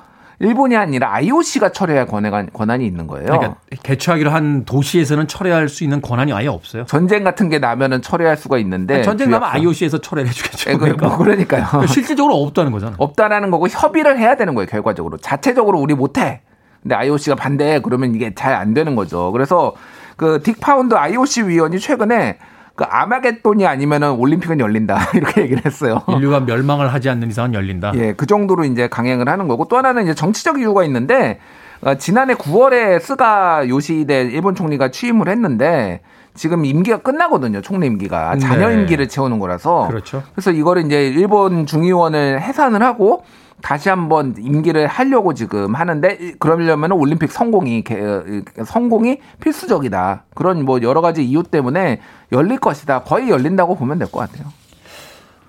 일본이 아니라 IOC가 철회할 권한, 권한이 있는 거예요. 그러니까 개최하기로 한 도시에서는 철회할 수 있는 권한이 아예 없어요. 전쟁 같은 게 나면은 철회할 수가 있는데 전쟁 나면. IOC에서 철회를 해주겠죠. 예, 그, 뭐 그러니까요. 그러니까 실질적으로 없다는 거잖아. 없다라는 거고 협의를 해야 되는 거예요. 결과적으로 자체적으로 우리 못해. 근데 IOC가 반대해 그러면 이게 잘 안 되는 거죠. 그래서 그 딕 파운드 IOC 위원이 최근에 그 아마겟돈이 아니면은 올림픽은 열린다 *laughs* 이렇게 얘기를 했어요. 인류가 멸망을 하지 않는 이상은 열린다. 예, 그 정도로 이제 강행을 하는 거고 또 하나는 이제 정치적 이유가 있는데 어, 지난해 9월에 스가 요시히데 일본 총리가 취임을 했는데 지금 임기가 끝나거든요. 총리 임기가 자녀 네. 임기를 채우는 거라서 그렇죠. 그래서 이거를 이제 일본 중의원을 해산을 하고 다시 한번 임기를 하려고 지금 하는데 이- 그러려면 올림픽 성공이 개- 어, 성공이 필수적이다. 그런 뭐 여러 가지 이유 때문에 열릴 것이다. 거의 열린다고 보면 될 것 같아요.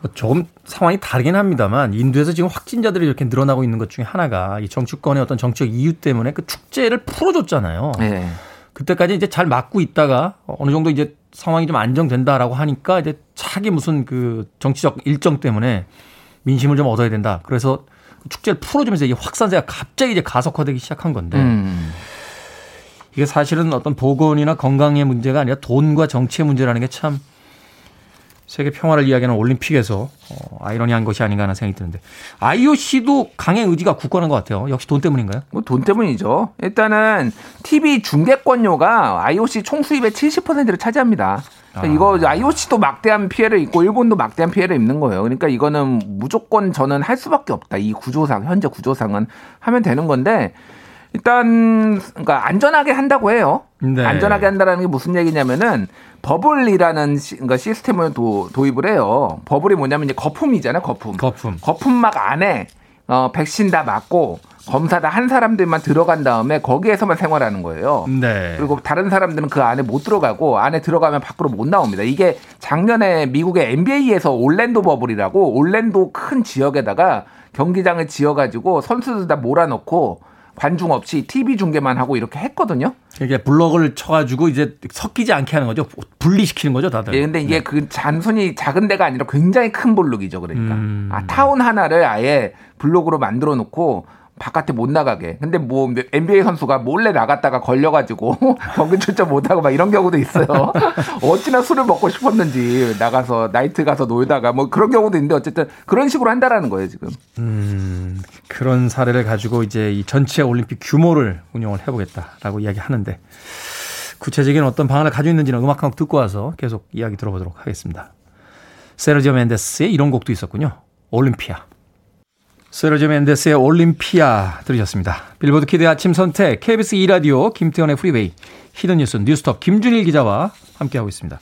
뭐 조금 상황이 다르긴 합니다만 인도에서 지금 확진자들이 이렇게 늘어나고 있는 것 중에 하나가 이 정치권의 어떤 정치적 이유 때문에 그 축제를 풀어줬잖아요. 네. 그때까지 이제 잘 막고 있다가 어느 정도 이제 상황이 좀 안정된다라고 하니까 이제 차기 무슨 그 정치적 일정 때문에 민심을 좀 얻어야 된다. 그래서 그 축제를 풀어주면서 이 확산세가 갑자기 이제 가속화되기 시작한 건데 음. 이게 사실은 어떤 보건이나 건강의 문제가 아니라 돈과 정치의 문제라는 게 참 세계 평화를 이야기하는 올림픽에서 어, 아이러니한 것이 아닌가 하는 생각이 드는데 IOC도 강행 의지가 굳건한 것 같아요. 역시 돈 때문인가요? 뭐 돈 때문이죠. 일단은 TV 중계권료가 IOC 총 수입의 70%를 차지합니다. 그러니까 이거 IOC도 막대한 피해를 입고 일본도 막대한 피해를 입는 거예요. 그러니까 이거는 무조건 저는 할 수밖에 없다. 이 구조상 현재 구조상은 하면 되는 건데 일단 그러니까 안전하게 한다고 해요. 네. 안전하게 한다라는 게 무슨 얘기냐면은 버블이라는 시, 그러니까 시스템을 도, 도입을 해요. 버블이 뭐냐면 이제 거품이잖아요. 거품. 거품. 거품막 안에 어, 백신 다 맞고 검사 다 한 사람들만 들어간 다음에 거기에서만 생활하는 거예요. 네. 그리고 다른 사람들은 그 안에 못 들어가고 안에 들어가면 밖으로 못 나옵니다. 이게 작년에 미국의 NBA에서 올랜도 버블이라고 올랜도 큰 지역에다가 경기장을 지어가지고 선수들 다 몰아넣고 관중 없이 TV 중계만 하고 이렇게 했거든요. 이게 블럭을 쳐가지고 이제 섞이지 않게 하는 거죠. 분리시키는 거죠, 다들. 예, 근데 이게 그 잔손이 작은 데가 아니라 굉장히 큰 블록이죠. 그러니까. 음. 아, 타운 하나를 아예 블록으로 만들어 놓고 바깥에 못 나가게. 근데 뭐 NBA 선수가 몰래 나갔다가 걸려가지고 *laughs* 경기 출전 못하고 막 이런 경우도 있어요. *laughs* 어찌나 술을 먹고 싶었는지 나가서 나이트 가서 놀다가 뭐 그런 경우도 있는데 어쨌든 그런 식으로 한다라는 거예요 지금. 음, 그런 사례를 가지고 이제 이 전체 올림픽 규모를 운영을 해보겠다라고 이야기하는데 구체적인 어떤 방안을 가지고 있는지는 음악 한 곡 듣고 와서 계속 이야기 들어보도록 하겠습니다. 세르지오 멘데스의 이런 곡도 있었군요. 올림피아. 세르지오 멘데스의 올림피아 들으셨습니다. 빌보드 키드 아침 선택 KBS 2라디오 김태훈의 프리웨이 히든뉴스 뉴스톱 김준일 기자와 함께하고 있습니다.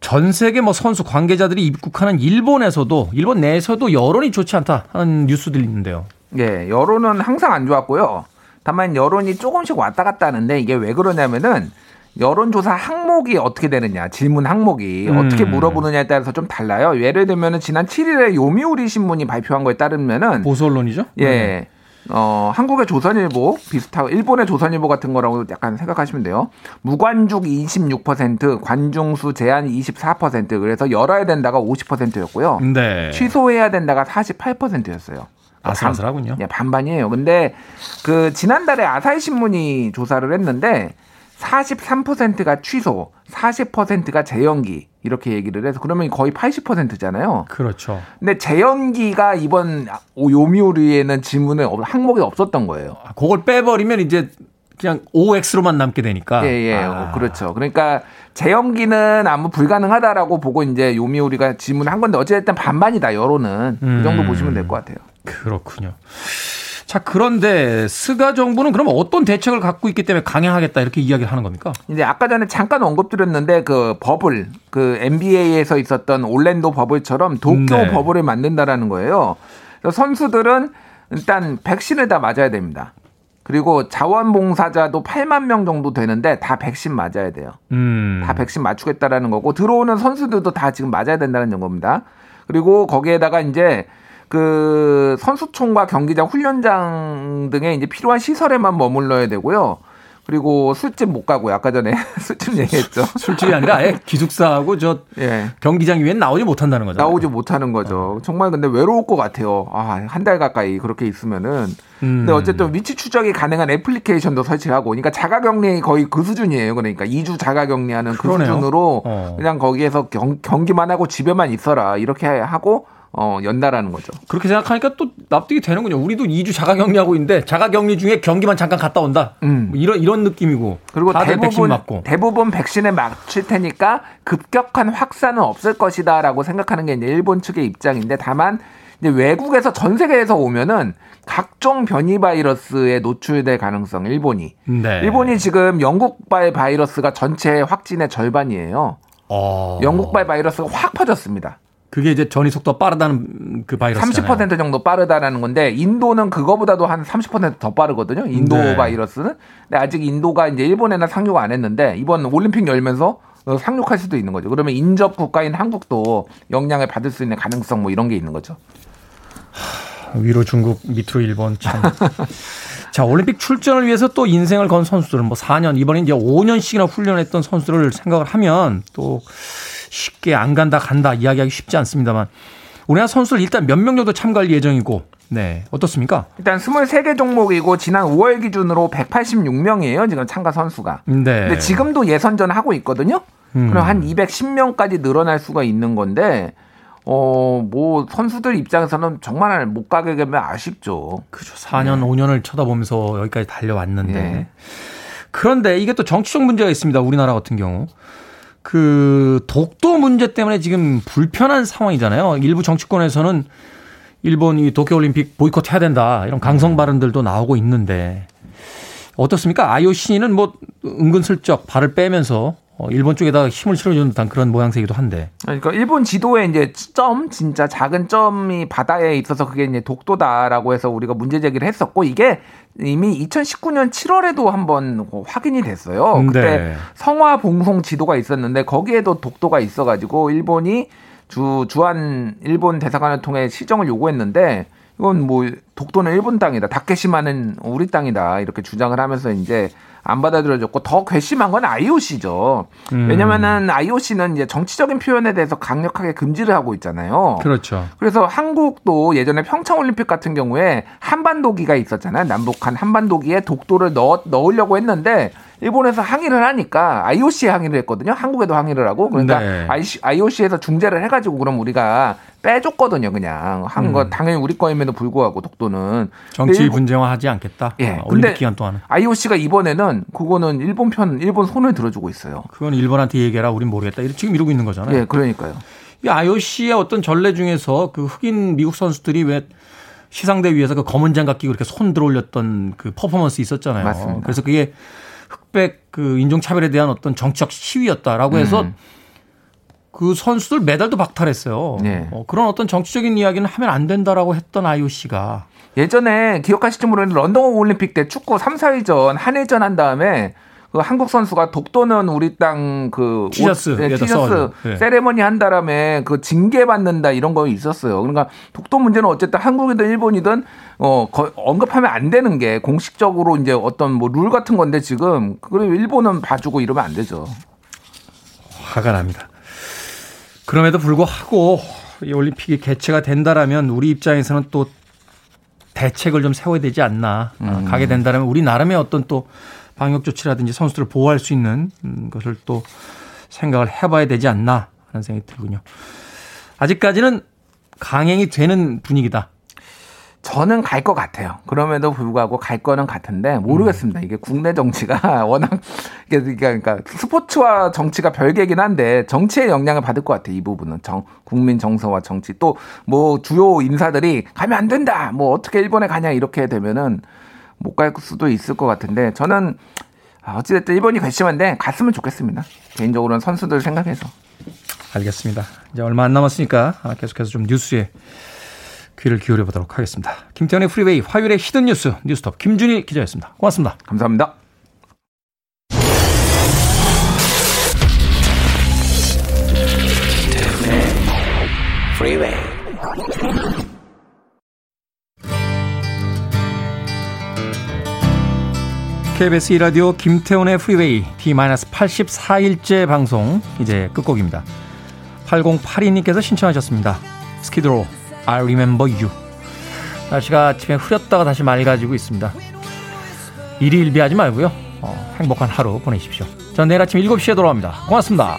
전 세계 뭐 선수 관계자들이 입국하는 일본에서도 일본 내에서도 여론이 좋지 않다 하는 뉴스들이 있는데요. 예, 여론은 항상 안 좋았고요. 다만 여론이 조금씩 왔다 갔다 하는데 이게 왜 그러냐면은 여론조사 항목이 어떻게 되느냐, 질문 항목이 음. 어떻게 물어보느냐에 따라서 좀 달라요. 예를 들면은 지난 7일에 요미우리 신문이 발표한 거에 따르면은 보수 언론이죠? 예. 어, 한국의 조선일보 비슷하고 일본의 조선일보 같은 거라고 약간 생각하시면 돼요. 무관중 26%, 관중수 제한 24%, 그래서 열어야 된다가 50%였고요. 네. 취소해야 된다가 48%였어요. 아슬아슬하군요. 예, 반반이에요. 근데 그 지난달에 아사히 신문이 조사를 했는데 43%가 취소, 40%가 재연기 이렇게 얘기를 해서 그러면 거의 80%잖아요. 그렇죠. 근데 재연기가 이번 요미우리에는 질문에 없- 항목이 없었던 거예요. 아, 그걸 빼버리면 이제 그냥 OX로만 남게 되니까. 예, 예, 아, 어, 그렇죠. 그러니까 재연기는 아무 불가능하다라고 보고 이제 요미우리가 질문을 한 건데 어쨌든 반반이다 여론은 그 정도 음. 보시면 될 것 같아요. 그렇군요. 자, 그런데 스가 정부는 그럼 어떤 대책을 갖고 있기 때문에 강행하겠다 이렇게 이야기를 하는 겁니까? 이제 아까 전에 잠깐 언급드렸는데 그 버블 그 NBA에서 있었던 올랜도 버블처럼 도쿄 네. 버블을 만든다라는 거예요. 선수들은 일단 백신을 다 맞아야 됩니다. 그리고 자원봉사자도 8만 명 정도 되는데 다 백신 맞아야 돼요. 음. 다 백신 맞추겠다라는 거고 들어오는 선수들도 다 지금 맞아야 된다는 겁니다. 그리고 거기에다가 이제 그 선수촌과 경기장, 훈련장 등에 이제 필요한 시설에만 머물러야 되고요. 그리고 술집 못 가고요. 아까 전에 *laughs* 술집 얘기했죠. *laughs* 술집이 아니라 아예 기숙사하고 저 예. 경기장 위엔 나오지 못한다는 거죠. 나오지 못하는 거죠. 정말 근데 외로울 것 같아요. 아, 한 달 가까이 그렇게 있으면은. 음. 근데 어쨌든 위치 추적이 가능한 애플리케이션도 설치하고, 그러니까 자가 격리 거의 그 수준이에요. 그러니까 2주 자가 격리하는 그 그러네요. 수준으로 어. 그냥 거기에서 경, 경기만 하고 집에만 있어라 이렇게 하고 어, 연다라는 거죠. 그렇게 생각하니까 또 납득이 되는군요. 우리도 2주 자가 격리하고 있는데 자가 격리 중에 경기만 잠깐 갔다 온다. 음. 뭐 이런 이런 느낌이고. 그리고 다들 백신 대부분 맞고. 대부분 백신에 맞출 테니까 급격한 확산은 없을 것이다라고 생각하는 게 이제 일본 측의 입장인데 다만 이제 외국에서 전 세계에서 오면은 각종 변이 바이러스에 노출될 가능성 일본이 네. 일본이 지금 영국발 바이러스가 전체 확진의 절반이에요. 어. 영국발 바이러스가 확 퍼졌습니다. 그게 이제 전이 속도가 빠르다는 그 바이러스잖아요. 30% 정도 빠르다라는 건데 인도는 그거보다도 한 30%더 빠르거든요. 인도 네. 바이러스는. 근데 아직 인도가 이제 일본에는 상륙 안 했는데 이번 올림픽 열면서 어, 상륙할 수도 있는 거죠. 그러면 인접 국가인 한국도 영향을 받을 수 있는 가능성 뭐 이런 게 있는 거죠. 위로 중국, 밑으로 일본 참. *laughs* 자, 올림픽 출전을 위해서 또 인생을 건 선수들은 뭐 4년, 이번에 이제 5년씩이나 훈련했던 선수들을 생각을 하면 또 쉽게 안 간다, 간다 이야기하기 쉽지 않습니다만 우리나라 선수들 일단 몇 명 정도 참가할 예정이고, 네, 어떻습니까? 일단 23개 종목이고 지난 5월 기준으로 186명이에요. 지금 참가 선수가. 네. 근데 지금도 예선전 하고 있거든요. 음. 그럼 한 210명까지 늘어날 수가 있는 건데 어, 뭐 선수들 입장에서는 정말 못 가게 되면 아쉽죠. 그죠. 4년, 5년을 쳐다보면서 여기까지 달려왔는데. 네. 그런데 이게 또 정치적 문제가 있습니다. 우리나라 같은 경우. 그 독도 문제 때문에 지금 불편한 상황이잖아요. 일부 정치권에서는 일본 이 도쿄올림픽 보이콧 해야 된다. 이런 강성 발언들도 나오고 있는데 어떻습니까? IOC는 뭐 은근슬쩍 발을 빼면서 어, 일본 쪽에다 힘을 실어주는 듯한 그런 모양새이기도 한데. 그러니까 일본 지도에 이제 점 진짜 작은 점이 바다에 있어서 그게 이제 독도다라고 해서 우리가 문제 제기를 했었고 이게 이미 2019년 7월에도 한번 확인이 됐어요. 그때 네. 성화 봉송 지도가 있었는데 거기에도 독도가 있어가지고 일본이 주 주한 일본 대사관을 통해 시정을 요구했는데 이건 뭐 독도는 일본 땅이다, 다케시마는 우리 땅이다 이렇게 주장을 하면서 이제 안 받아들여졌고 더 괘씸한 건 IOC죠. 음. 왜냐면은 IOC는 이제 정치적인 표현에 대해서 강력하게 금지를 하고 있잖아요. 그렇죠. 그래서 한국도 예전에 평창 올림픽 같은 경우에 한반도기가 있었잖아요. 남북한 한반도기에 독도를 넣, 넣으려고 했는데 일본에서 항의를 하니까 IOC에 항의를 했거든요. 한국에도 항의를 하고 그러니까 네. IOC에서 중재를 해가지고 그럼 우리가 빼줬거든요. 그냥 한거 음. 당연히 우리 거임에도 불구하고 독도는 정치 일본- 분쟁화하지 않겠다. 예, 어, 올림픽 근데- 기간 동안은. IOC가 이번에는 그거는 일본 편 일본 손을 들어주고 있어요. 그건 일본한테 얘기해라. 우린 모르겠다. 지금 이러고 있는 거잖아요. 예, 그러니까요. 이 IOC의 어떤 전례 중에서 그 흑인 미국 선수들이 왜 시상대 위에서 그 검은 장갑 끼고 이렇게 손 들어올렸던 그 퍼포먼스 있었잖아요. 맞습니다. 그래서 그게 흑백 그 인종차별에 대한 어떤 정치적 시위였다라고 해서 음. 그 선수들 메달도 박탈했어요. 네. 어, 그런 어떤 정치적인 이야기는 하면 안 된다라고 했던 IOC가 예전에 기억하실지 모르겠는데 런던 올림픽 때 축구 3, 4위전 한일전 한 다음에 그 한국 선수가 독도는 우리 땅 그 티셔츠 네, 티셔츠. 네. 세레머니 한 다음에 그 징계 받는다 이런 거 있었어요. 그러니까 독도 문제는 어쨌든 한국이든 일본이든 어 거- 언급하면 안 되는 게 공식적으로 이제 어떤 뭐 룰 같은 건데 지금 그리고 일본은 봐주고 이러면 안 되죠. 화가 납니다. 그럼에도 불구하고 이 올림픽이 개최가 된다라면 우리 입장에서는 또 대책을 좀 세워야 되지 않나. 아, 가게 된다면 우리 나름의 어떤 또 방역 조치라든지 선수들을 보호할 수 있는 음, 것을 또 생각을 해봐야 되지 않나 하는 생각이 들군요. 아직까지는 강행이 되는 분위기다. 저는 갈 것 같아요. 그럼에도 불구하고 갈 거는 같은데 모르겠습니다. 이게 국내 정치가 *laughs* 워낙 이게 그러니까 스포츠와 정치가 별개긴 한데 정치의 영향을 받을 것 같아요. 이 부분은 정 국민 정서와 정치 또 뭐 주요 인사들이 가면 안 된다. 뭐 어떻게 일본에 가냐 이렇게 되면은 못 갈 수도 있을 것 같은데 저는 아, 어찌됐든 일본이 괘씸한데 갔으면 좋겠습니다. 개인적으로는 선수들 생각해서. 알겠습니다. 이제 얼마 안 남았으니까 아, 계속해서 좀 뉴스에 귀를 기울여 보도록 하겠습니다. 김태훈의 프리웨이 화요일의 히든 뉴스 뉴스톱 김준일 기자였습니다. 고맙습니다. 감사합니다. Freeway. KBS 2라디오 김태훈의 프리웨이 D-84일째 방송 이제 끝곡입니다. 8082님께서 신청하셨습니다. 스키드로 I Remember You 날씨가 아침에 흐렸다가 다시 맑아지고 있습니다. 일희일비하지 말고요. 어, 행복한 하루 보내십시오. 전 내일 아침 7시에 돌아옵니다. 고맙습니다.